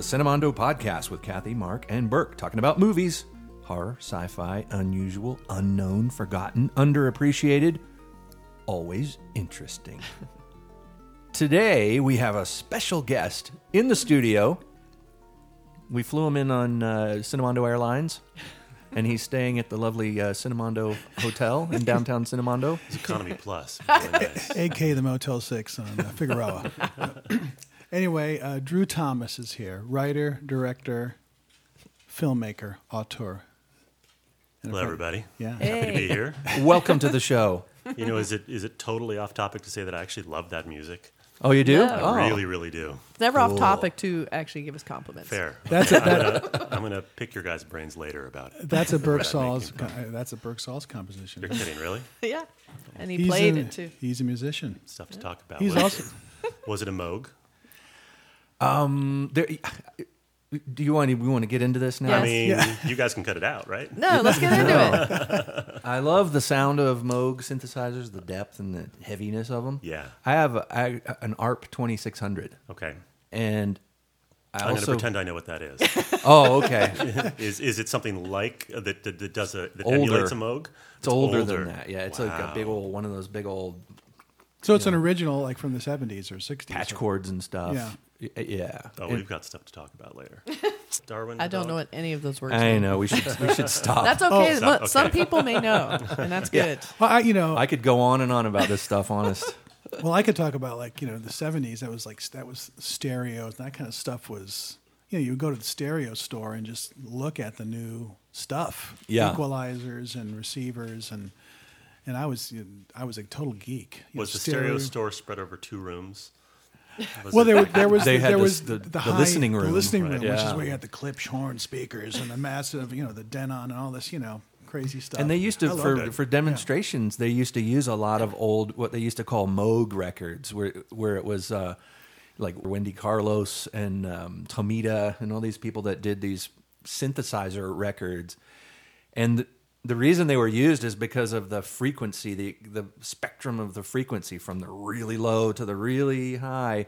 Welcome the Cinemondo podcast with Kathy, Mark, and Burke, talking about movies horror, sci fi, unusual, unknown, forgotten, underappreciated, always interesting. Today, we have a special guest in the studio. We flew him in on uh, Cinemondo Airlines, and he's staying at the lovely uh, Cinemondo Hotel in downtown Cinemondo. It's Economy Plus. Really nice. AK the Motel 6 on uh, Figueroa. anyway, uh, Drew Thomas is here. Writer, director, filmmaker, auteur. And Hello, everybody. Yeah. Happy to be here. Welcome to the show. You know, is it is it totally off topic to say that I actually love that music? Oh, you do? No. Oh. I really, really do. It's never Cool. off topic to actually give us compliments. Fair. That's a, I'm that, gonna, I'm gonna pick your guys' brains later about it. that's a Burke What Saul's co- uh, that's a Burke Saul's composition. You're kidding, really? yeah. And he He's played a, it too. He's a musician. Stuff to talk about. He's was, also was it a Moog? Um, there, do you want to, we want to get into this now? I Yes. mean, you guys can cut it out, right? No, let's get into it. I love the sound of Moog synthesizers, the depth and the heaviness of them. Yeah. I have a, I, an ARP 2600, Okay. and I I'm gonna pretend I know what that is. oh okay, is is it something like uh, that that, that does a that Older. emulates a Moog? it's older, than that. Yeah, it's like a big old one of those big old so it's an original like from the 70s or 60s. patch cords and stuff. Yeah. Y- yeah. Oh, we've got stuff to talk about later. Darwin. I don't dog? know what any of those words I mean. know we should we should stop. That's okay. Oh, stop. Look, Some people may know, and that's Yeah. good. Well, I, you know, I could go on and on about this stuff. Honest. well, I could talk about like you know the '70s. That was like that was stereos. That kind of stuff was. You know, you would go to the stereo store and just look at the new stuff. Yeah. Equalizers and receivers and and I was you know, I was a total geek. You Was know, the stereo store spread over two rooms? Was Well, there, there was They there was the- the, the high- listening room, the listening right, room, which is where you had the Klipsch horn speakers and the massive, you know, the Denon and all this, you know, crazy stuff. And they used to for for demonstrations. They used to use a lot of old what they used to call Moog records, where where it was uh, like Wendy Carlos and um, Tomita and all these people that did these synthesizer records. And the, the reason they were used is because of the frequency, the the spectrum of the frequency from the really low to the really high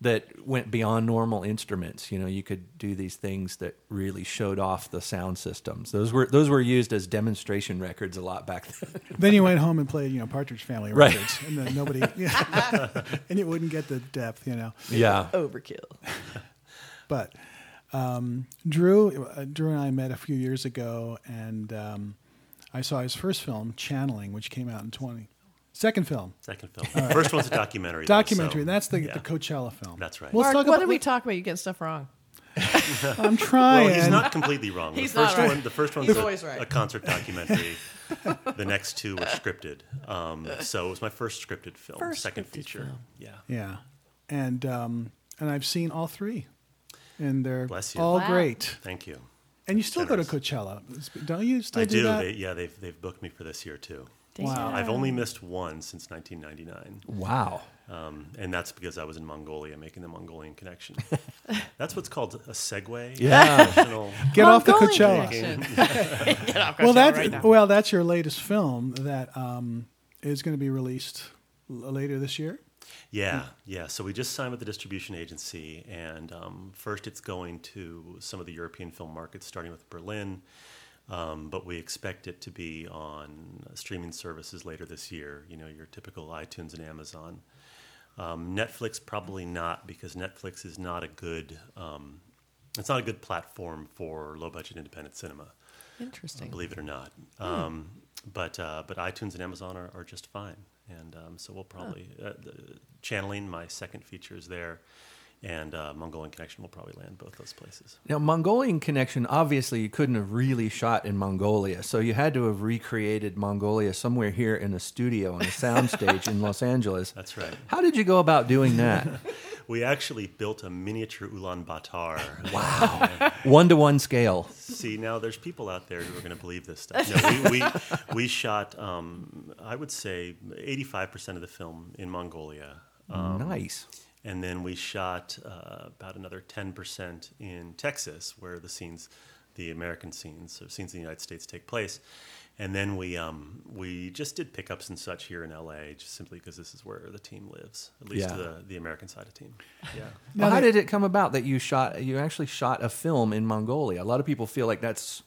that went beyond normal instruments. You know, you could do these things that really showed off the sound systems. Those were those were used as demonstration records a lot back then. Then you went home and played, you know, Partridge Family Right. records, and then nobody, yeah. and you wouldn't get the depth, you know. yeah. Overkill. But um, Drew, uh, Drew and I met a few years ago, and um, I saw his first film, Channeling, which came out in twenty. Second film, Second film. First one's a documentary. though, documentary. so- that's the, yeah. the Coachella film. That's right. Let's Mark, talk what about- did we talk about? You get stuff wrong. I'm trying. Well, he's not completely wrong. He's the not first right. one, the first one's He's a, always right. a concert documentary. the next two were scripted. Um, so it was my first scripted film, First second scripted feature. film. Yeah. Yeah, and um, and I've seen all three, and they're Bless you. all Wow. great. Thank you. And you still go to Generous. Coachella, don't you? Still I do, do. that? They, yeah, they've they've booked me for this year too. Wow. I've only missed one since 1999, Wow. um, and that's because I was in Mongolia making the Mongolian connection. that's what's called a segue. Yeah. Professional- Get off the Mongolian Coachella. Get off Well, that's right now. well, that's your latest film that um, is going to be released l- later this year. Yeah, yeah. So we just signed with the distribution agency, and um, first it's going to some of the European film markets, starting with Berlin. Um, but we expect it to be on streaming services later this year. You know, your typical iTunes and Amazon. Um, Netflix probably not because Netflix is not a good. Um, it's not a good platform for low budget independent cinema Interesting. believe it or not. Um, but uh, but iTunes and Amazon are, are just fine, and um, so we'll probably uh, the, channeling my second features there, and uh, Mongolian Connection will probably land both those places. Now, Mongolian connection. Obviously, you couldn't have really shot in Mongolia, so you had to have recreated Mongolia somewhere here in a studio on a soundstage in Los Angeles. That's right. How did you go about doing that? We actually built a miniature Ulaanbaatar. Wow, one to one scale. See, now there's people out there who are going to believe this stuff. No, we, we, we shot, um, I would say, 85% of the film in Mongolia. Um, nice. And then we shot uh, about another 10% in Texas, where the scenes, the American scenes, so scenes in the United States take place. And then we um, we just did pickups and such here in LA, just simply because this is where the team lives, at least Yeah. the the American side of the team. Yeah. Well, Now how did it come about that you shot? You actually shot a film in Mongolia. A lot of people feel like that's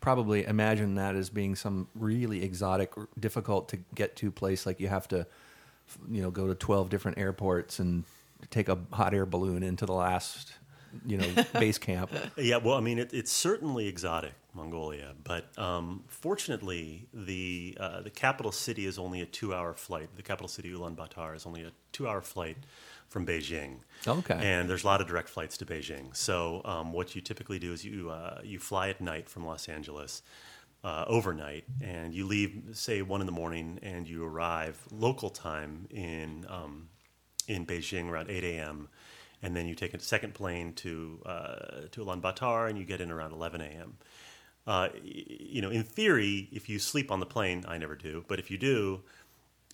probably imagine that as being some really exotic, or difficult to get to place. Like you have to, you know, go to twelve different airports and take a hot air balloon into the last, you know, base camp. Yeah, well, I mean, it, it's certainly exotic, Mongolia, but um, fortunately, the uh, the capital city is only a two-hour flight. The capital city, Ulaanbaatar, is only a two-hour flight from Beijing. Okay. And there's a lot of direct flights to Beijing. So um, what you typically do is you uh, you fly at night from Los Angeles. Uh, overnight, and you leave, say, one in the morning, and you arrive local time in um, in Beijing around 8 a.m. And then you take a second plane to uh, to Ulaanbaatar, and you get in around 11 a.m. Uh, you know, in theory, if you sleep on the plane, I never do, but if you do,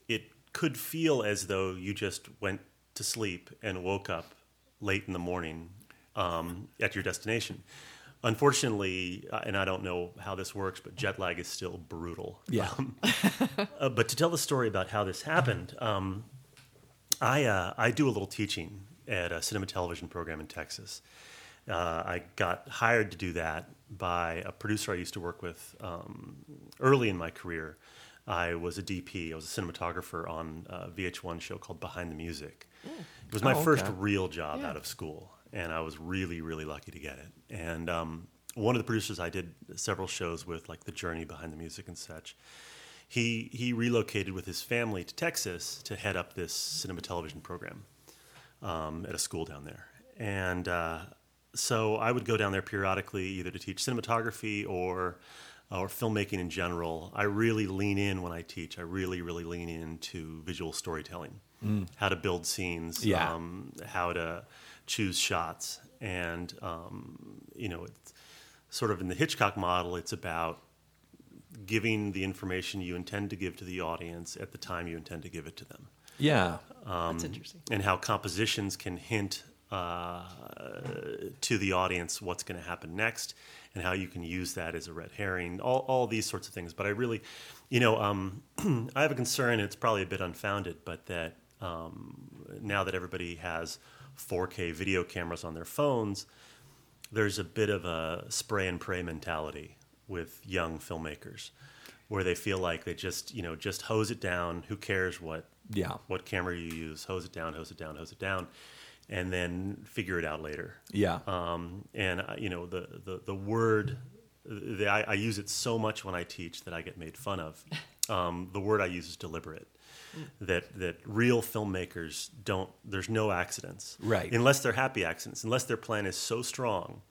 it could feel as though you just went to sleep and woke up late in the morning um, at your destination. Unfortunately, uh, and I don't know how this works, but jet lag is still brutal. Yeah. Um, uh, but to tell the story about how this happened, um, I uh, I do a little teaching at a cinema television program in Texas. Uh, I got hired to do that by a producer I used to work with um, early in my career. I was a DP. I was a cinematographer on a VH1 show called Behind the Music. It was my Oh, first okay. real job out of school, and I was really, really lucky to get it. And um, one of the producers I did several shows with, like The Journey Behind the Music and such, he he relocated with his family to Texas to head up this cinema television program um, at a school down there. And uh, so I would go down there periodically, either to teach cinematography or or filmmaking in general. I really lean in when I teach. I really, really lean into visual storytelling, how to build scenes, Yeah. um, how to choose shots, and um, you know, it's sort of in the Hitchcock model. It's about giving the information you intend to give to the audience at the time you intend to give it to them Yeah. That's interesting. and how compositions can hint uh, to the audience what's going to happen next and how you can use that as a red herring all, all these sorts of things but i really you know um, i have a concern it's probably a bit unfounded but that um, now that everybody has 4k video cameras on their phones there's a bit of a spray and pray mentality with young filmmakers where they feel like they just you know just hose it down who cares what Yeah. what camera you use hose it down hose it down hose it down and then figure it out later Yeah. um, and uh, you know the the, the word the, I, I use it so much when I teach that I get made fun of. Um, the word I use is deliberate. That that real filmmakers don't. There's no accidents, Right. Unless they're happy accidents. Unless their plan is so strong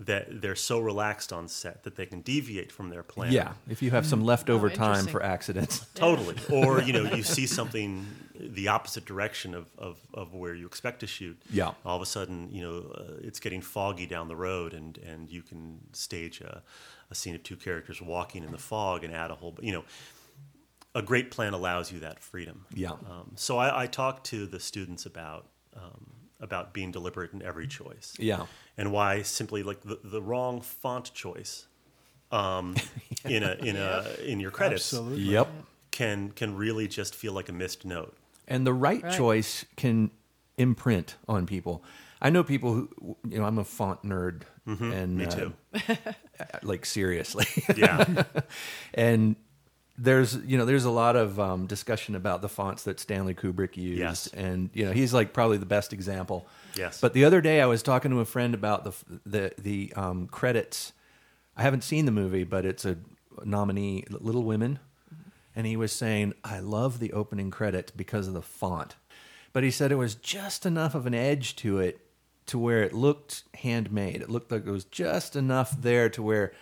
that they're so relaxed on set that they can deviate from their plan. yeah. If you have some leftover Oh, time for accidents. Totally. Or, you know, you see something the opposite direction of, of, of where you expect to shoot. Yeah. All of a sudden, you know, uh, it's getting foggy down the road and, and you can stage a, a scene of two characters walking in the fog and add a whole, you know, a great plan allows you that freedom. Yeah. Um, so I, I talk to the students about, um, about being deliberate in every choice Yeah. and why simply like the, the wrong font choice um, in a in a in your credits Absolutely. Yep. can can really just feel like a missed note. and the right, Right. choice can imprint on people. I know people who, you know, I'm a font nerd, and Mm-hmm. Me uh, too. like seriously, Yeah, and there's you know there's a lot of um, discussion about the fonts that Stanley Kubrick used, Yes. and you know he's like probably the best example. Yes. But the other day I was talking to a friend about the the the um, credits. I haven't seen the movie, but it's a nominee, Little Women, and he was saying I love the opening credits because of the font, but he said it was just enough of an edge to it to where it looked handmade. It looked like it was just enough there to where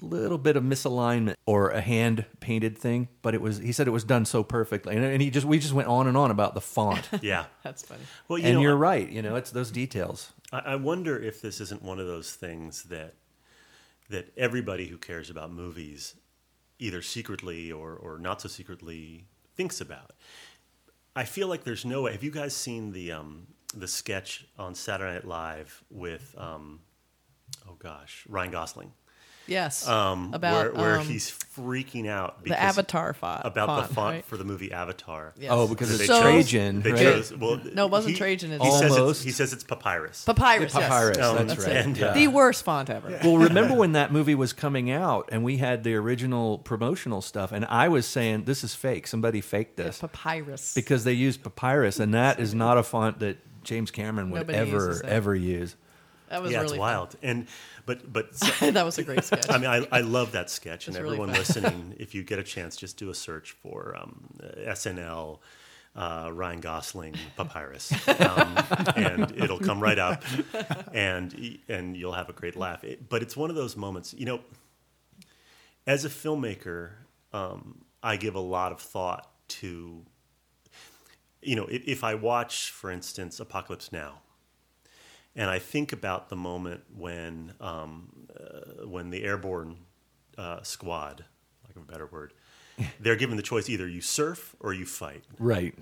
little bit of misalignment or a hand painted thing, but it was. He said it was done so perfectly, and, and he just we just went on and on about the font. yeah. That's funny. Well, you and know, you're right. You know, it's those details. I, I wonder if this isn't one of those things that that everybody who cares about movies, either secretly or or not so secretly, thinks about. I feel like there's no way. Have you guys seen the um, the sketch on Saturday Night Live with um, oh gosh Ryan Gosling? Yes. um, about where, where um, he's freaking out the because- Avatar font. about the font right? for the movie Avatar. Yes. Oh, because it's So- Trajan, They right? chose, well, No, it wasn't he- Trajan, He it's- says Almost. it's, he says it's papyrus. Papyrus. yes. Papyrus, Um, that's, That's right. and, uh, The worst font ever. Well, remember when that movie was coming out and we had the original promotional stuff, and I was saying this is fake. Somebody faked this Papyrus. because they used papyrus, and that is not a font that James Cameron would Nobody ever ever use. That was yeah, really it's wild. And but but so- that was a great sketch. I mean, I, I love that sketch, and really everyone fun. listening, if you get a chance, just do a search for um, SNL. Uh, Ryan Gosling papyrus, um, and it'll come right up, and and you'll have a great laugh. It, but it's one of those moments, you know. As a filmmaker, um, I give a lot of thought to, you know, if, if I watch, for instance, Apocalypse Now, and I think about the moment when um, uh, when the airborne uh, squad, like a better word, they're given the choice either you surf or you fight. Right.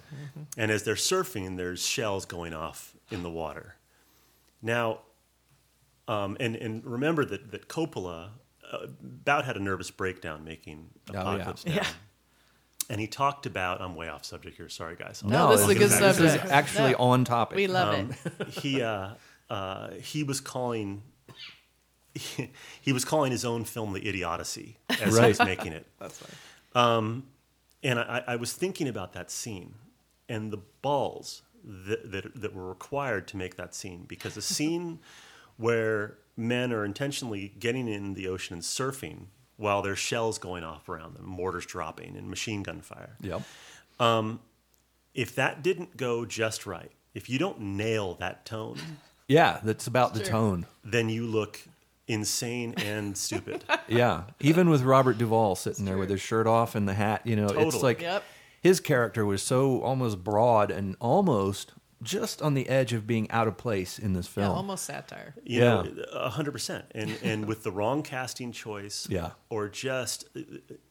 And as they're surfing, there's shells going off in the water. Now, um, and and remember that that Coppola uh, about had a nervous breakdown making yeah. Apocalypse Now. Yeah. And he talked about. I'm way off subject here. Sorry, guys. I'll- No, this is a good back to This is subject. actually No. on topic. we love um, it. he uh, uh, he was calling he, was calling his own film the Idiocy as he was making it. That's funny. And I, I was thinking about that scene and the balls that, that, that were required to make that scene because a scene where men are intentionally getting in the ocean and surfing while there's shells going off around them, mortars dropping, and machine gun fire. Yep. If that didn't go just right, if you don't nail that tone, Yeah, that's about the Sure. tone. then you look insane and stupid. Yeah, even with Robert Duvall sitting there with his shirt off and the hat, you know, it's like Yep. his character was so almost broad and almost just on the edge of being out of place in this Yeah, film. almost satire. You Yeah. know, a hundred percent, and and with the wrong casting choice, Yeah. or just uh,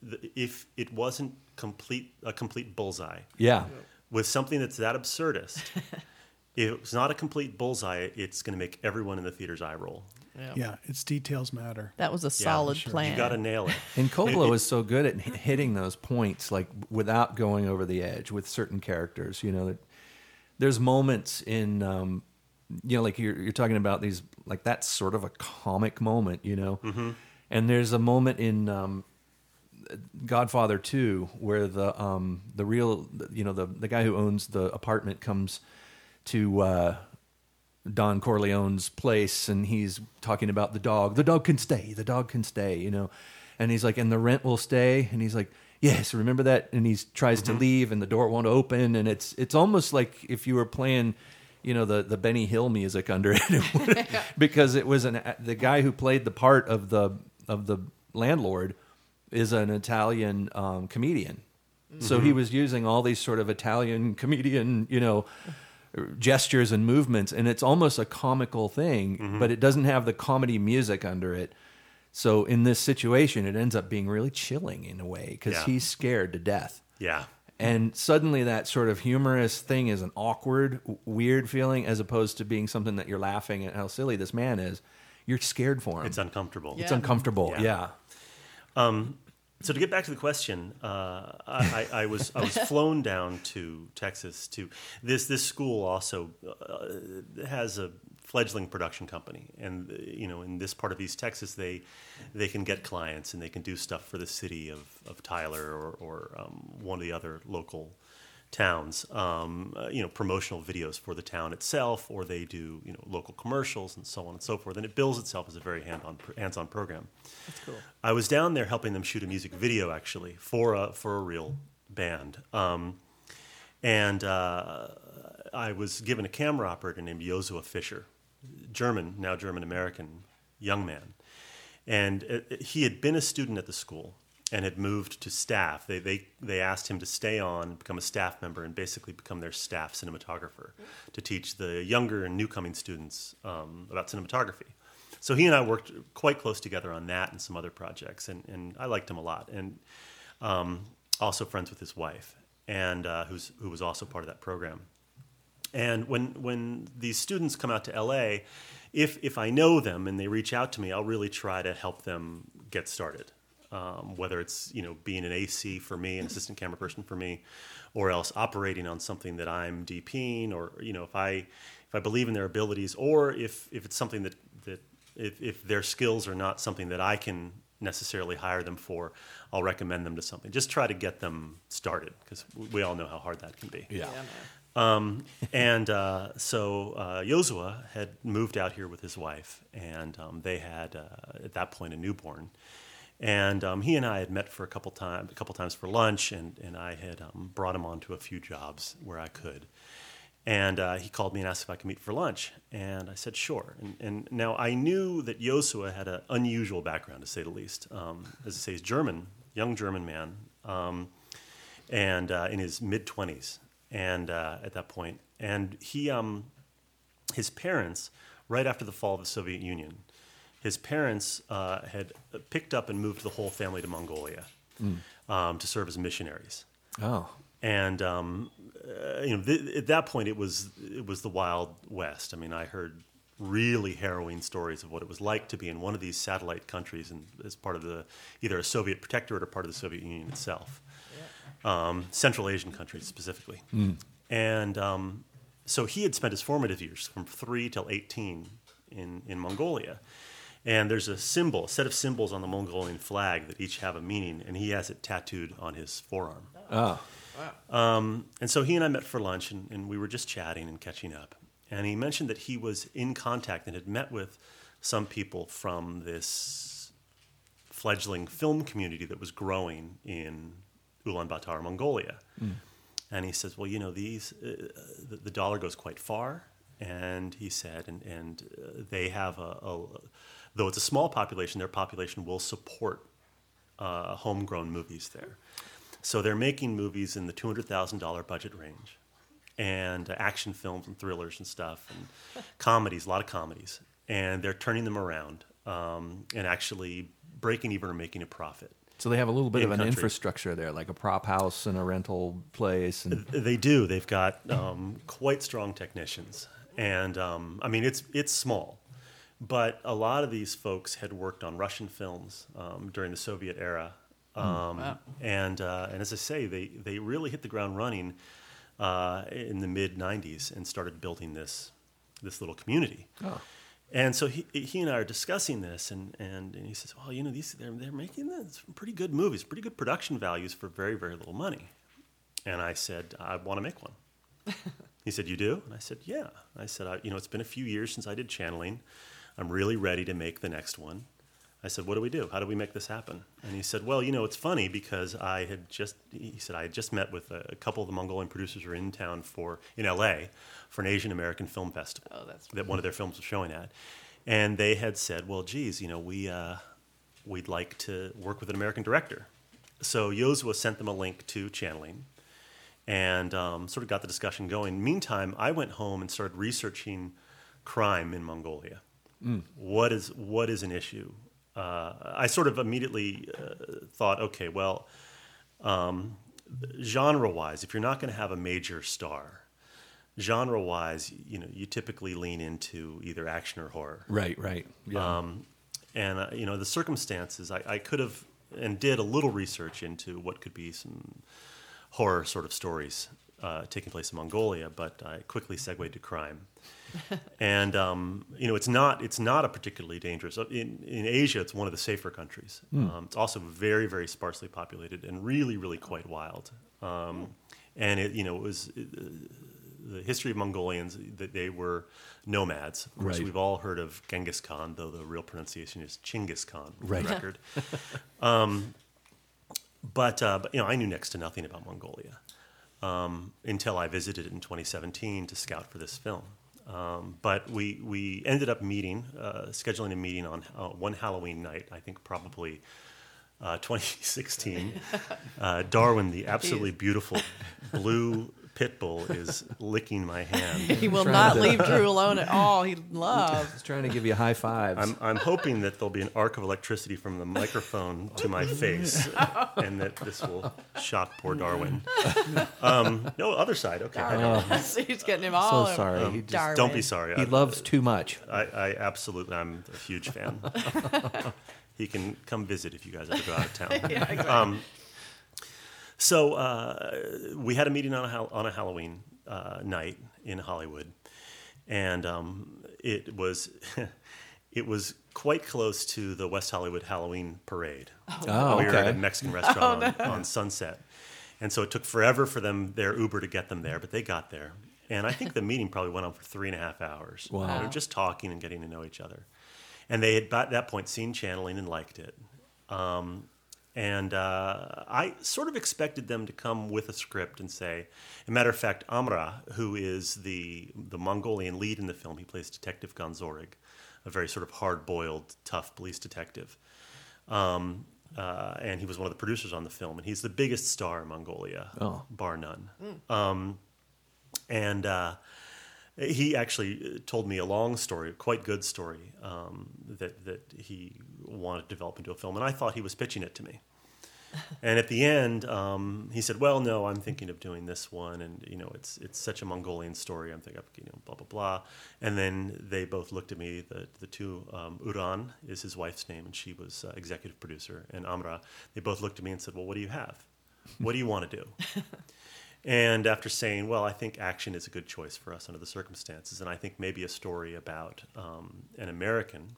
the- if it wasn't complete a complete bullseye Yeah, with something that's that absurdist. if it's not a complete bullseye, it's going to make everyone in the theater's eye roll. Yeah. Yeah, its details matter. That was a solid sure. plan. You got to nail it. and Coppola was so good at hitting those points, like without going over the edge with certain characters. You know, there's moments in, um, you know, like you're you're talking about these, like that's sort of a comic moment, you know, and there's a moment in. Um, Godfather 2 where the um the real you know the the guy who owns the apartment comes to uh Don Corleone's place and he's talking about the dog. The dog can stay. The dog can stay, you know. And he's like and the rent will stay and he's like Yes, remember that and he tries to leave and the door won't open and it's it's almost like if you were playing you know the the Benny Hill music under it because it was an the guy who played the part of the of the landlord is an Italian um, comedian. So he was using all these sort of Italian comedian, you know, gestures and movements, and it's almost a comical thing, mm-hmm. but it doesn't have the comedy music under it. So in this situation, it ends up being really chilling in a way because Yeah. he's scared to death. Yeah, And suddenly, that sort of humorous thing is an awkward, weird feeling, as opposed to being something that you're laughing at how silly this man is. You're scared for him. it's uncomfortable. It's uncomfortable. Yeah. yeah. Um, So to get back to the question, uh, I, I, was I was flown down to Texas to this this school also uh, has a fledgling production company, and you know in this part of East Texas they they can get clients and they can do stuff for the city of, of Tyler or, or um, one of the other local towns, um, uh, you know, promotional videos for the town itself, or they do you know local commercials and so on and so forth, and it bills itself as a very hand on hands on program. That's cool. I was down there helping them shoot a music video actually for a for a real band, um, and uh, I was given a camera operator named Josua Fischer, German now German American young man, and uh, he had been a student at the school and had moved to staff. They they they asked him to stay on, become a staff member, and basically become their staff cinematographer to teach the younger and newcoming students um, about cinematography. So he and I worked quite close together on that and some other projects, and, and I liked him a lot. And um, also friends with his wife, and uh, who's who was also part of that program. And when when these students come out to LA, if if I know them and they reach out to me, I'll really try to help them get started. Um, whether it's you know being an AC for me, an assistant camera person for me, or else operating on something that I'm DPing, or you know if I if I believe in their abilities, or if if it's something that that if, if their skills are not something that I can necessarily hire them for, I'll recommend them to something. Just try to get them started because we all know how hard that can be. Yeah. man. Um, and uh, so uh, Josua had moved out here with his wife, and um, they had uh, at that point a newborn. And um, he and I had met for a couple times, a couple times for lunch, and, and I had um, brought him onto a few jobs where I could. And uh, he called me and asked if I could meet for lunch, and I said sure. And, and now I knew that Josua had an unusual background, to say the least. Um, as I say, he's German, young German man, um, and uh, in his mid twenties, and uh, at that point, and he, um, his parents, right after the fall of the Soviet Union, his parents uh, had picked up and moved the whole family to Mongolia um, to serve as missionaries Oh. and um, uh, you know, th- at that point, it was it was the Wild West. I mean, I heard really harrowing stories of what it was like to be in one of these satellite countries and as part of the either a Soviet protectorate or part of the Soviet Union itself, um, Central Asian countries specifically. And um, so he had spent his formative years from three till eighteen in in Mongolia. And there's a symbol, a set of symbols on the Mongolian flag that each have a meaning, and he has it tattooed on his forearm. Oh. Um, and so he and I met for lunch, and, and we were just chatting and catching up. And he mentioned that he was in contact and had met with some people from this fledgling film community that was growing in Ulaanbaatar, Mongolia. And he says, "Well, you know, these uh, the, the dollar goes quite far." And he said, and and uh, they have a, a though it's a small population, their population will support uh, homegrown movies there. So they're making movies in the two hundred thousand dollar budget range, and uh, action films and thrillers and stuff, and comedies, a lot of comedies, and they're turning them around um, and actually breaking even or making a profit. So they have a little bit In of an country. infrastructure there, like a prop house and a rental place. And They do. They've got um, quite strong technicians, and um, I mean it's it's small, but a lot of these folks had worked on Russian films um, during the Soviet era, um, Wow. and uh, and as I say, they they really hit the ground running uh, in the mid '90s and started building this this little community. oh, And so he, he and I are discussing this, and, and, and he says, "Well, you know, these they're, they're making this pretty good movies, pretty good production values for very very little money." And I said, "I want to make one." he said, "You do?" And I said, "Yeah." I said, I, "You know, it's been a few years since I did channeling. I'm really ready to make the next one." I said, "What do we do? How do we make this happen?" And he said, "Well, you know, it's funny because I had just," he said, "I had just met with a, couple of the Mongolian producers who are in town for in L.A. for an Asian American film festival Oh, that's that one of their films was showing at, and they had said, "Well, geez, you know, we uh, we'd like to work with an American director." So Josua sent them a link to channeling, and um, sort of got the discussion going. Meantime, I went home and started researching crime in Mongolia. What is what is an issue? Uh, I sort of immediately uh, thought, okay, well, um, genre-wise, if you're not going to have a major star, genre-wise, you know, you typically lean into either action or horror. right, right. Yeah. Um, and uh, you know the circumstances, I, I could have and did a little research into what could be some horror sort of stories uh, taking place in Mongolia, but I quickly segued to crime. and um, you know, it's not it's not a particularly dangerous. In in Asia, it's one of the safer countries. Um, it's also very very sparsely populated and really really quite wild. Um, and it you know it was. uh, the history of Mongolians that they were nomads. Of course, Right. we've all heard of Genghis Khan, though the real pronunciation is Chinggis Khan. Right. Record. um, but uh, but you know, I knew next to nothing about Mongolia um, until I visited it in 2017 to scout for this film. Um, but we we ended up meeting, uh, scheduling a meeting on uh, one Halloween night. I think probably. Uh, 2016, uh, Darwin, the absolutely beautiful blue pit bull, is licking my hand. He will not to- leave Drew alone at all. He loves. Just trying to give you high fives. I'm, I'm hoping that there'll be an arc of electricity from the microphone to my face, and that this will shock poor Darwin. Um, no, other side. Okay, I know. He's getting him all. so sorry. Um, he just, Darwin. Don't be sorry. he I, loves too much. I, I absolutely. I'm a huge fan. He can come visit if you guys ever go out of town. yeah, exactly. Um, so uh, we had a meeting on a, on a Halloween uh, night in Hollywood, and um, it was it was quite close to the West Hollywood Halloween parade. Oh, we were at a. Mexican restaurant on, on Sunset, and so it took forever for them their Uber to get them there, but they got there. And I think the meeting probably went on for three and a half hours. Wow. They were just talking and getting to know each other. And they had, by that point, seen channeling and liked it. Um, and uh, I sort of expected them to come with a script and say, a matter of fact, Amra, who is the, the Mongolian lead in the film, he plays Detective Gonzorig, a very sort of hard boiled, tough police detective. Um, uh, and he was one of the producers on the film, and he's the biggest star in Mongolia, Oh. bar none. Um, and uh, he actually told me a long story, a quite good story, um, that that he wanted to develop into a film, and I thought he was pitching it to me. And at the end, um, he said, "Well, no, I'm thinking of doing this one, and you know, it's it's such a Mongolian story. I'm thinking, of, you know, blah blah blah." And then they both looked at me. The the two, um, Uran is his wife's name, and she was uh, executive producer, and Amra. They both looked at me and said, "Well, what do you have? What do you want to do?" And after saying, well, I think action is a good choice for us under the circumstances, and I think maybe a story about um, an American.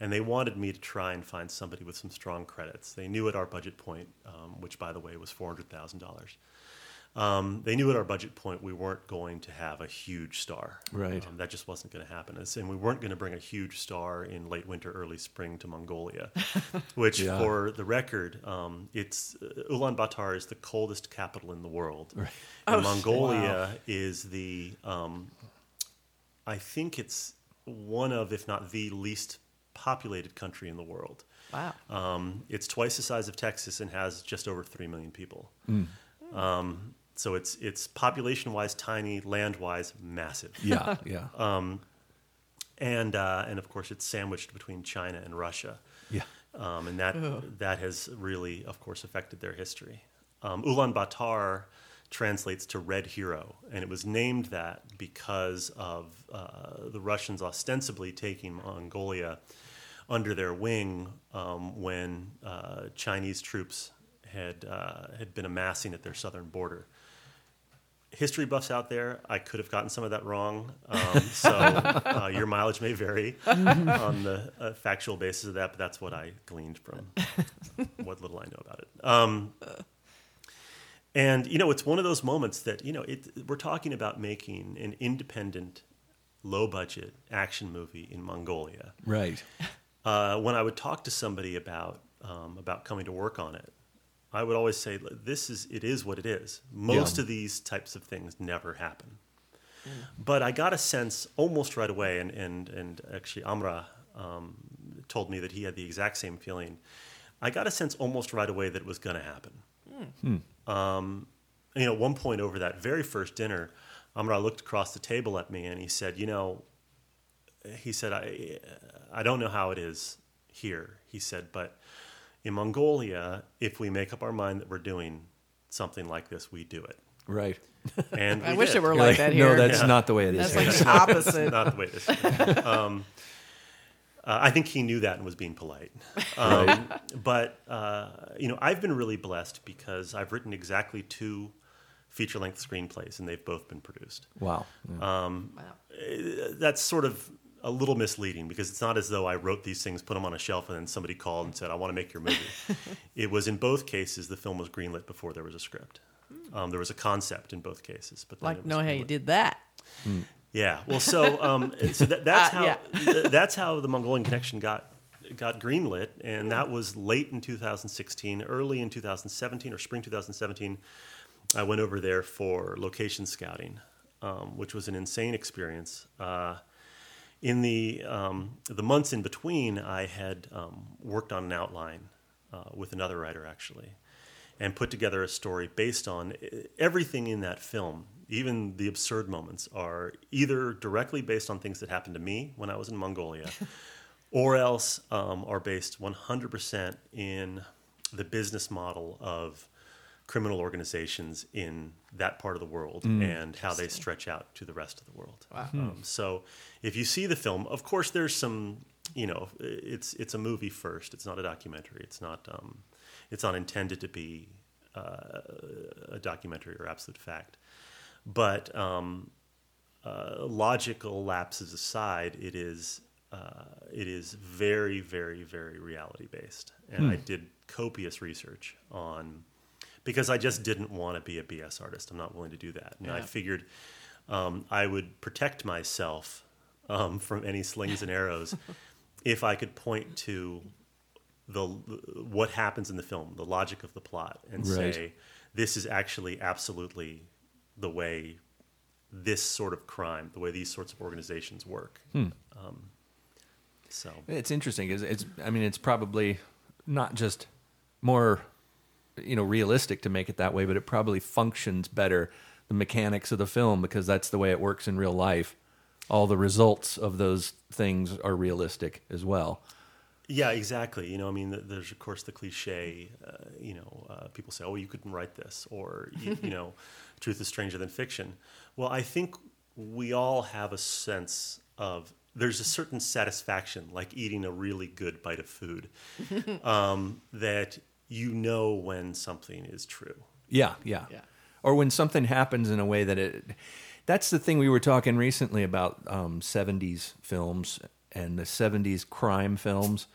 And they wanted me to try and find somebody with some strong credits. They knew at our budget point, um, which by the way was $400,000, um, they knew at our budget point we weren't going to have a huge star. Right. Um, that just wasn't going to happen. And we weren't going to bring a huge star in late winter, early spring to Mongolia, which, Yeah. for the record, um, it's uh, Ulaanbaatar is the coldest capital in the world. Right. And Mongolia is the, um, I think it's one of, if not the least populated country in the world. wow. Um, it's twice the size of Texas and has just over three million people. Um, so it's it's population wise tiny, land wise massive, Yeah, yeah, and uh, and of course it's sandwiched between China and Russia, yeah. um, and that that has really, of course, affected their history. Um, Ulaanbaatar translates to Red Hero, and it was named that because of uh, the Russians ostensibly taking Mongolia under their wing um, when uh, Chinese troops had uh, had been amassing at their southern border. History buffs out there, I could have gotten some of that wrong. Um, so uh, your mileage may vary on the uh, factual basis of that, but that's what I gleaned from what little I know about it. Um, and you know, it's one of those moments that you know it, we're talking about making an independent, low-budget action movie in Mongolia Right. uh, when I would talk to somebody about um, about coming to work on it, I would always say, "This is it is what it is. Most Yeah. of these types of things never happen." But I got a sense almost right away, and and and actually Amra um, told me that he had the exact same feeling. I got a sense almost right away that it was going to happen. Um, you know, at one point over that very first dinner, Amra looked across the table at me and he said, "You know," he said, "I I don't know how it is here." He said, "But in Mongolia, if we make up our mind that we're doing something like this, we do it." Right. And I wish did. it were You're like, that here. no, that's Yeah. not the way it is. That's like the opposite. not the way this. um, uh, I think he knew that and was being polite. Um, But uh, you know, I've been really blessed because I've written exactly two feature-length screenplays, and they've both been produced. wow. Yeah. wow. That's sort of a little misleading because it's not as though I wrote these things, put them on a shelf, and then somebody called and said, "I want to make your movie." it was in both cases the film was greenlit before there was a script. Um, there was a concept in both cases, but then Like, it know how you did that. Yeah. Well, so um, so that, that's Uh, how yeah. th- that's how the Mongolian Connection got got greenlit, and that was late in 2016, early in 2017 or spring 2017. I went over there for location scouting, um, which was an insane experience. Uh, in the um, the months in between, I had um, worked on an outline uh, with another writer actually, and put together a story based on eh, everything in that film. Even the absurd moments are either directly based on things that happened to me when I was in Mongolia, or else um, are based 100% in the business model of criminal organizations in that part of the world and how they stretch out to the rest of the world. Um, so if you see the film, of course, there's some you know, it's it's a movie first. It's not a documentary. It's not um, it's not intended to be uh, a documentary or absolute fact. But um, uh, logical lapses aside, it is uh, it is very, very, very reality based. And I did copious research on because I just didn't want to be a BS artist. I'm not willing to do that. And I figured um, I would protect myself um, from any slings and arrows if I could point to the what happens in the film, the logic of the plot, and Right. say this is actually absolutely the way this sort of crime, the way these sorts of organizations work. Hmm. Um, so It's interesting. It's, it's I mean, it's probably not just more, you know, realistic to make it that way, but it probably functions better the mechanics of the film because that's the way it works in real life. All the results of those things are realistic as well. Yeah, exactly. You know, I mean, there's of course the cliche. Uh, you know, uh, people say, "Oh, you couldn't write this," or you, you know, "Truth is stranger than fiction." Well, I think we all have a sense of there's a certain satisfaction, like eating a really good bite of food, um, that you know when something is true. Yeah, yeah. Yeah. Or when something happens in a way that it. That's the thing we were talking recently about um, 70s films and the 70s crime films.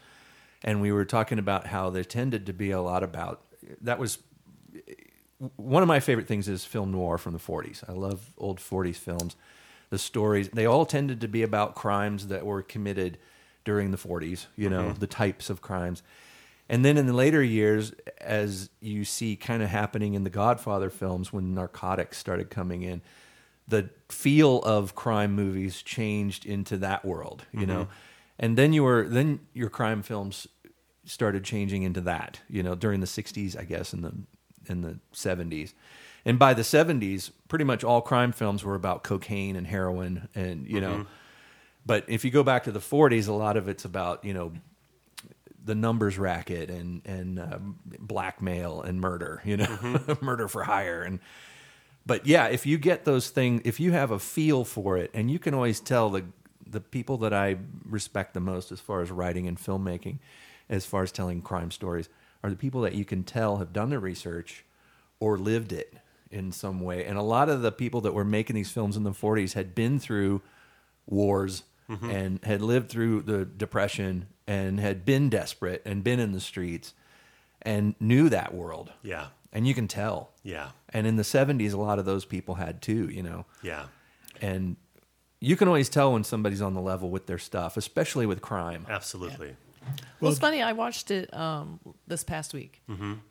And we were talking about how there tended to be a lot about. That was. One of my favorite things is film noir from the 40s. I love old 40s films. The stories, they all tended to be about crimes that were committed during the 40s, you know, the types of crimes. And then in the later years, as you see kind of happening in the Godfather films when narcotics started coming in, the feel of crime movies changed into that world, you mm-hmm. know. And then you were then your crime films started changing into that, you know, during the 60s, I guess, in the in the 70s. And by the 70s, pretty much all crime films were about cocaine and heroin and, you know, mm-hmm. but if you go back to the 40s, a lot of it's about, you know, the numbers racket and and um, blackmail and murder, you know, murder for hire. And but yeah, if you get those things, if you have a feel for it, and you can always tell the the people that I respect the most as far as writing and filmmaking, as far as telling crime stories, are the people that you can tell have done the research or lived it in some way. And a lot of the people that were making these films in the 40s had been through wars and had lived through the depression and had been desperate and been in the streets and knew that world. Yeah, And you can tell. yeah, And in the 70s, a lot of those people had too, you know. yeah. And you can always tell when somebody's on the level with their stuff, especially with crime. Absolutely. Well, it's funny. I watched it um, this past week,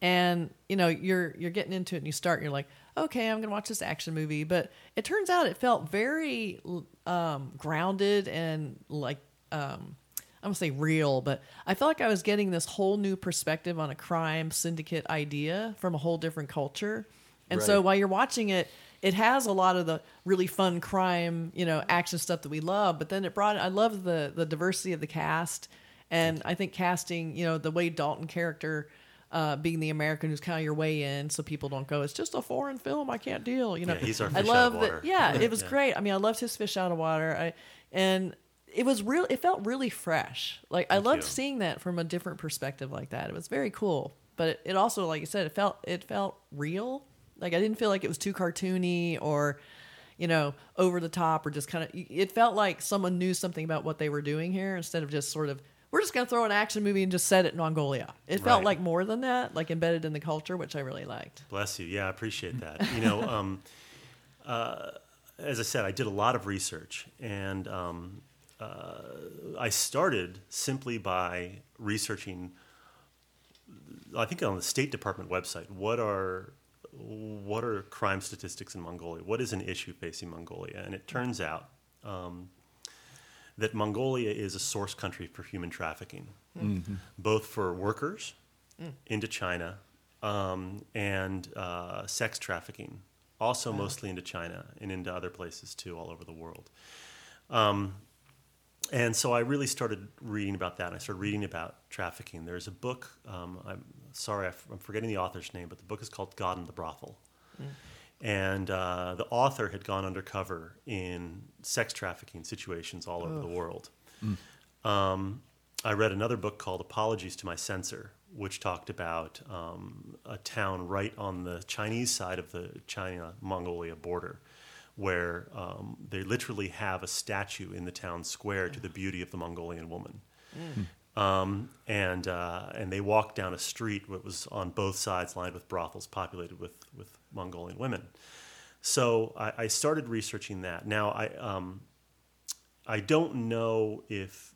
and you know, you're you're getting into it, and you start, and you're like, okay, I'm gonna watch this action movie, but it turns out it felt very um, grounded and like um, I'm gonna say real, but I felt like I was getting this whole new perspective on a crime syndicate idea from a whole different culture, and so while you're watching it. It has a lot of the really fun crime, you know, action stuff that we love, but then it brought. I love the the diversity of the cast, and I think casting, you know, the Wade Dalton character uh, being the American who's kind of your way in, so people don't go, it's just a foreign film, I can't deal. You know, Yeah, he's our I fish out of love water. that. Yeah, it was Yeah. great. I mean, I loved his fish out of water. I and it was real. It felt really fresh. Like I loved you. seeing that from a different perspective like that. It was very cool. But it, it also, like you said, it felt it felt real. Like I didn't feel like it was too cartoony or you know, over the top or just kind of. It felt like someone knew something about what they were doing here instead of just sort of. We're just going to throw an action movie and just set it in Mongolia. It felt like more than that, like embedded in the culture, which I really liked. Bless you. Yeah, I appreciate that. You know, um, uh, as I said, I did a lot of research, and um, uh, I started simply by researching. I think on the State Department website, what are what are crime statistics in Mongolia? What is an issue facing Mongolia? And it turns out um, that Mongolia is a source country for human trafficking, both for workers into China um, and uh, sex trafficking, also mostly into China and into other places too, all over the world. Um, and so I really started reading about that. And I started reading about trafficking. There's a book. Um, I'm sorry, I f- I'm forgetting the author's name, but the book is called God in the Brothel. And uh, the author had gone undercover in sex trafficking situations all over the world. Um, I read another book called Apologies to My Censor, which talked about um, a town right on the Chinese side of the China Mongolia border, where um, they literally have a statue in the town square to the beauty of the Mongolian woman. Um, and uh, and they walked down a street that was on both sides lined with brothels populated with, with Mongolian women. So I, I started researching that. Now I um, I don't know if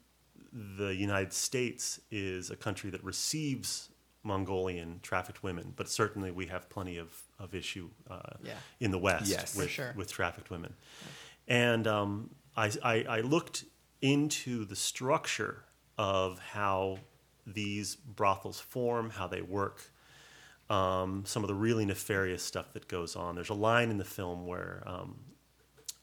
the United States is a country that receives Mongolian trafficked women, but certainly we have plenty of, of issue uh, Yeah. in the West Yes. With, sure. with trafficked women. And um, I, I, I looked into the structure of how these brothels form, how they work, um, some of the really nefarious stuff that goes on. There's a line in the film where um,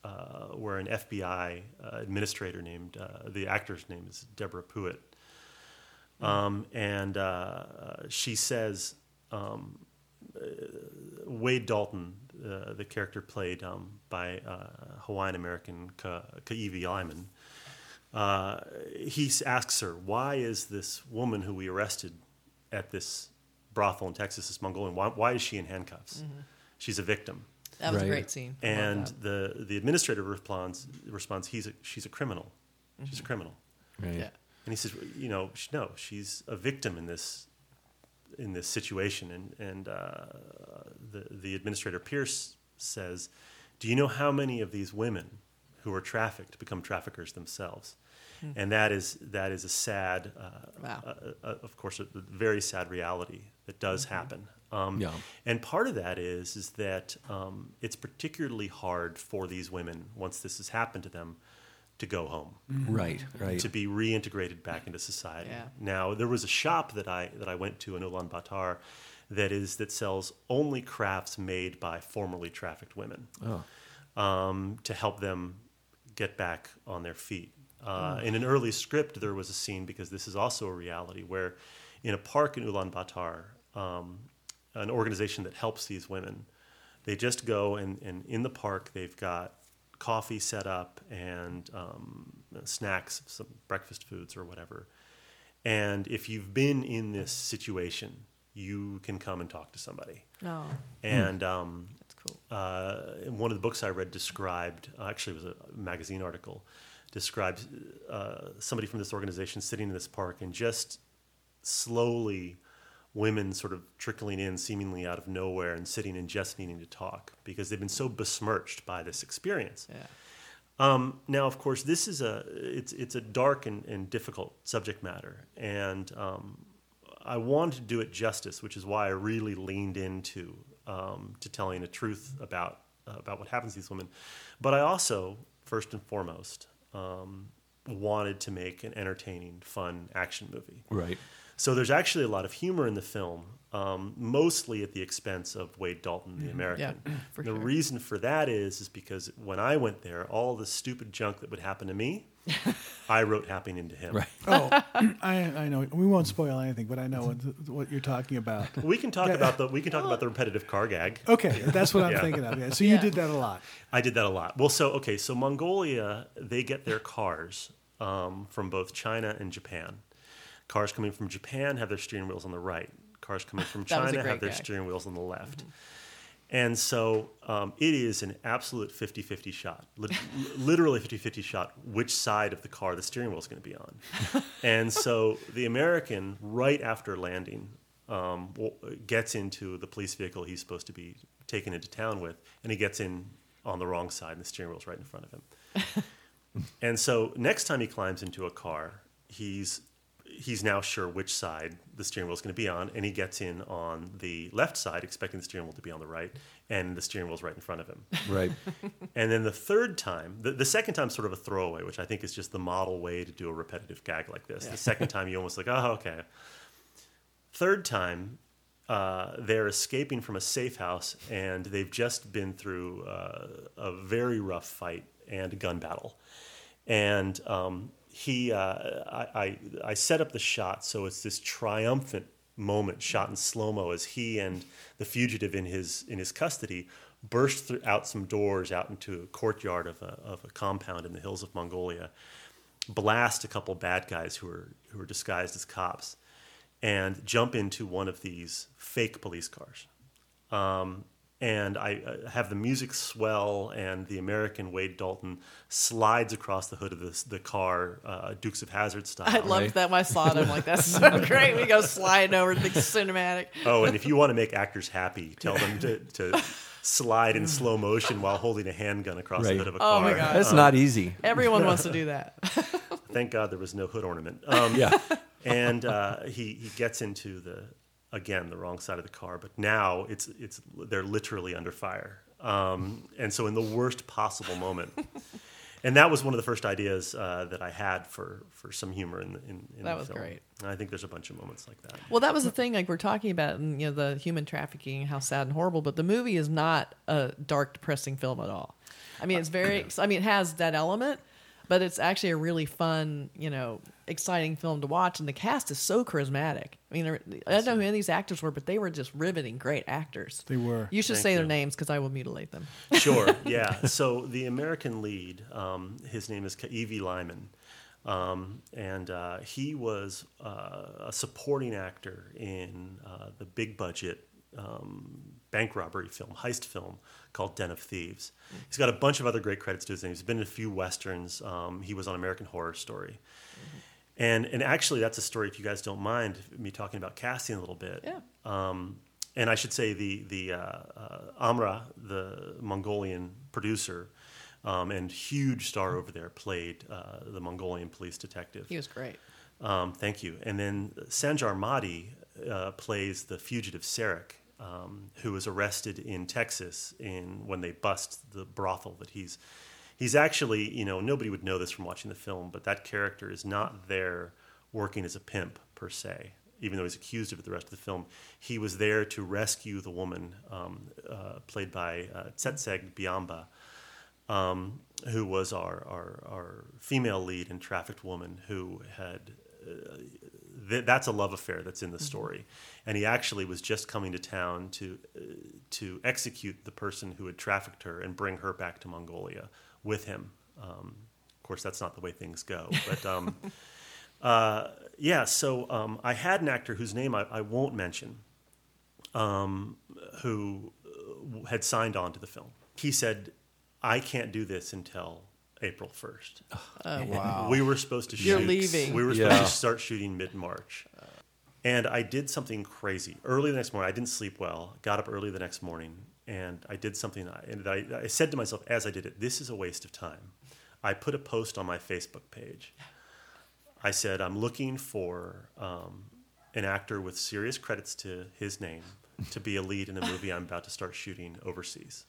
uh, where an FBI uh, administrator named uh, the actor's name is Deborah Puette, um, and uh, she says um, Wade Dalton, uh, the character played um, by uh, Hawaiian American Ka- Kaiwi Lyman, uh, he asks her, "Why is this woman who we arrested at this brothel in Texas, this Mongolian, why, why is she in handcuffs? She's a victim." That was Right. a great scene. And the the administrator responds responds he's a, she's a criminal, she's a criminal, Right. yeah. and he says you know sh- no she's a victim in this in this situation and and uh, the the administrator Pierce says, do you know how many of these women who are trafficked become traffickers themselves? And that is that is a sad, uh, Wow. uh, uh, of course, a very sad reality that does happen. Um, Yeah. and part of that is is that um, it's particularly hard for these women once this has happened to them to go home, Right. Right. to be reintegrated back into society. Yeah. Now there was a shop that I that I went to in Ulaanbaatar that is that sells only crafts made by formerly trafficked women oh. um, to help them get back on their feet. Uh, In an early script, there was a scene because this is also a reality where, in a park in Ulaanbaatar, um, an organization that helps these women, they just go and, and in the park they've got coffee set up and um, snacks, some breakfast foods or whatever. And if you've been in this situation, you can come and talk to somebody. No, And um, that's cool. uh, one of the books I read described, actually, it was a magazine article, described uh, somebody from this organization sitting in this park and just slowly women sort of trickling in seemingly out of nowhere and sitting and just needing to talk because they've been so besmirched by this experience. Yeah. Um, now, of course, this is a it's it's a dark and, and difficult subject matter, and um, I wanted to do it justice, which is why I really leaned into um, to telling the truth about uh, about what happens to these women. But I also, first and foremost, um, wanted to make an entertaining, fun action movie. Right. So there's actually a lot of humor in the film, um, mostly at the expense of Wade Dalton, the American. Yeah, for the sure. reason for that is is because when I went there, all the stupid junk that would happen to me, I wrote happening to him. Right. Oh, I, I know. We won't spoil anything, but I know what, what you're talking about. We can talk about the we can talk about the repetitive car gag. Okay, that's what I'm Yeah. thinking of. Yeah. So you did that a lot. I did that a lot. Well, so okay, so Mongolia, they get their cars um, from both China and Japan. Cars coming from Japan have their steering wheels on the right. Cars coming from That was a China have their gag. steering wheels on the left. And so um, it is an absolute 50 50 shot, Lit- literally 50 50 shot, which side of the car the steering wheel is going to be on. and so the American, right after landing, um, gets into the police vehicle he's supposed to be taken into town with, and he gets in on the wrong side, and the steering wheel's right in front of him. and so next time he climbs into a car, he's he's now sure which side the steering wheel is going to be on, and he gets in on the left side, expecting the steering wheel to be on the right, and the steering wheel's right in front of him. Right. And then the third time, the, the second time, sort of a throwaway, which I think is just the model way to do a repetitive gag like this. The second time, you almost like, oh, okay. Third time, uh, they're escaping from a safe house, and they've just been through uh, a very rough fight and a gun battle. And um, he, uh, I, I, I set up the shot so it's this triumphant moment shot in slow mo as he and the fugitive in his in his custody burst through, out some doors out into a courtyard of a, of a compound in the hills of Mongolia. blast a couple bad guys who are who are disguised as cops, and jump into one of these fake police cars. Um, and I uh, have the music swell, and the American Wade Dalton slides across the hood of this, the car, uh, Dukes of Hazzard style. I loved Right. that when I saw it. I'm like, that's so great. We go sliding over the cinematic. Oh, and if you want to make actors happy, tell them to, to slide in slow motion while holding a handgun across the Right. hood of a car. Oh my God. That's not easy. Everyone wants to do that. Thank God there was no hood ornament. Um, Yeah. and uh, he he gets into the again the wrong side of the car, but now it's it's they're literally under fire, um, and so in the worst possible moment. And that was one of the first ideas uh, that I had for, for some humor in the, in, in That the was film. great. And I think there's a bunch of moments like that. Well, that was the thing, like we're talking about, and you know, the human trafficking, how sad and horrible. But the movie is not a dark, depressing film at all. I mean, it's very. I mean, it has that element, but it's actually a really fun, you know, exciting film to watch. And the cast is so charismatic. I mean, I don't know who any of these actors were, but they were just riveting, great actors. They were. You should Thank say their names because I will mutilate them. Sure, yeah. So the American lead, um, his name is Kaiwi Lyman, um, and uh, he was uh, a supporting actor in uh, the big budget um, bank robbery film, heist film called Den of Thieves. He's got a bunch of other great credits to his name. He's been in a few westerns. Um, he was on American Horror Story. And, and actually, that's a story, if you guys don't mind me talking about casting a little bit. Yeah. Um, and I should say the the uh, uh, Amra, the Mongolian producer, um, and huge star over there, played uh, the Mongolian police detective. He was great. Um, thank you. And then Sanjar Mahdi uh, plays the fugitive Sarek, um, who was arrested in Texas in when they bust the brothel that he's. He's actually, you know, nobody would know this from watching the film, but that character is not there working as a pimp per se, even though he's accused of it the rest of the film. He was there to rescue the woman um, uh, played by uh, Tsetseg Biamba, um, who was our, our, our female lead and trafficked woman who had th- that's a love affair that's in the story. And he actually was just coming to town to uh, to execute the person who had trafficked her and bring her back to Mongolia with him. Um, of course, that's not the way things go. But um, uh, yeah, so um, I had an actor whose name I, I won't mention, um, who uh, had signed on to the film. He said, "I can't do this until." April 1st. Wow. We were supposed to shoot. You're leaving. We were supposed Yeah. to start shooting mid March. And I did something crazy. Early the next morning, I didn't sleep well. Got up early the next morning, and I did something. I- And I, I said to myself as I did it, "This is a waste of time." I put a post on my Facebook page. I said, "I'm looking for um, an actor with serious credits to his name to be a lead in a movie I'm about to start shooting overseas."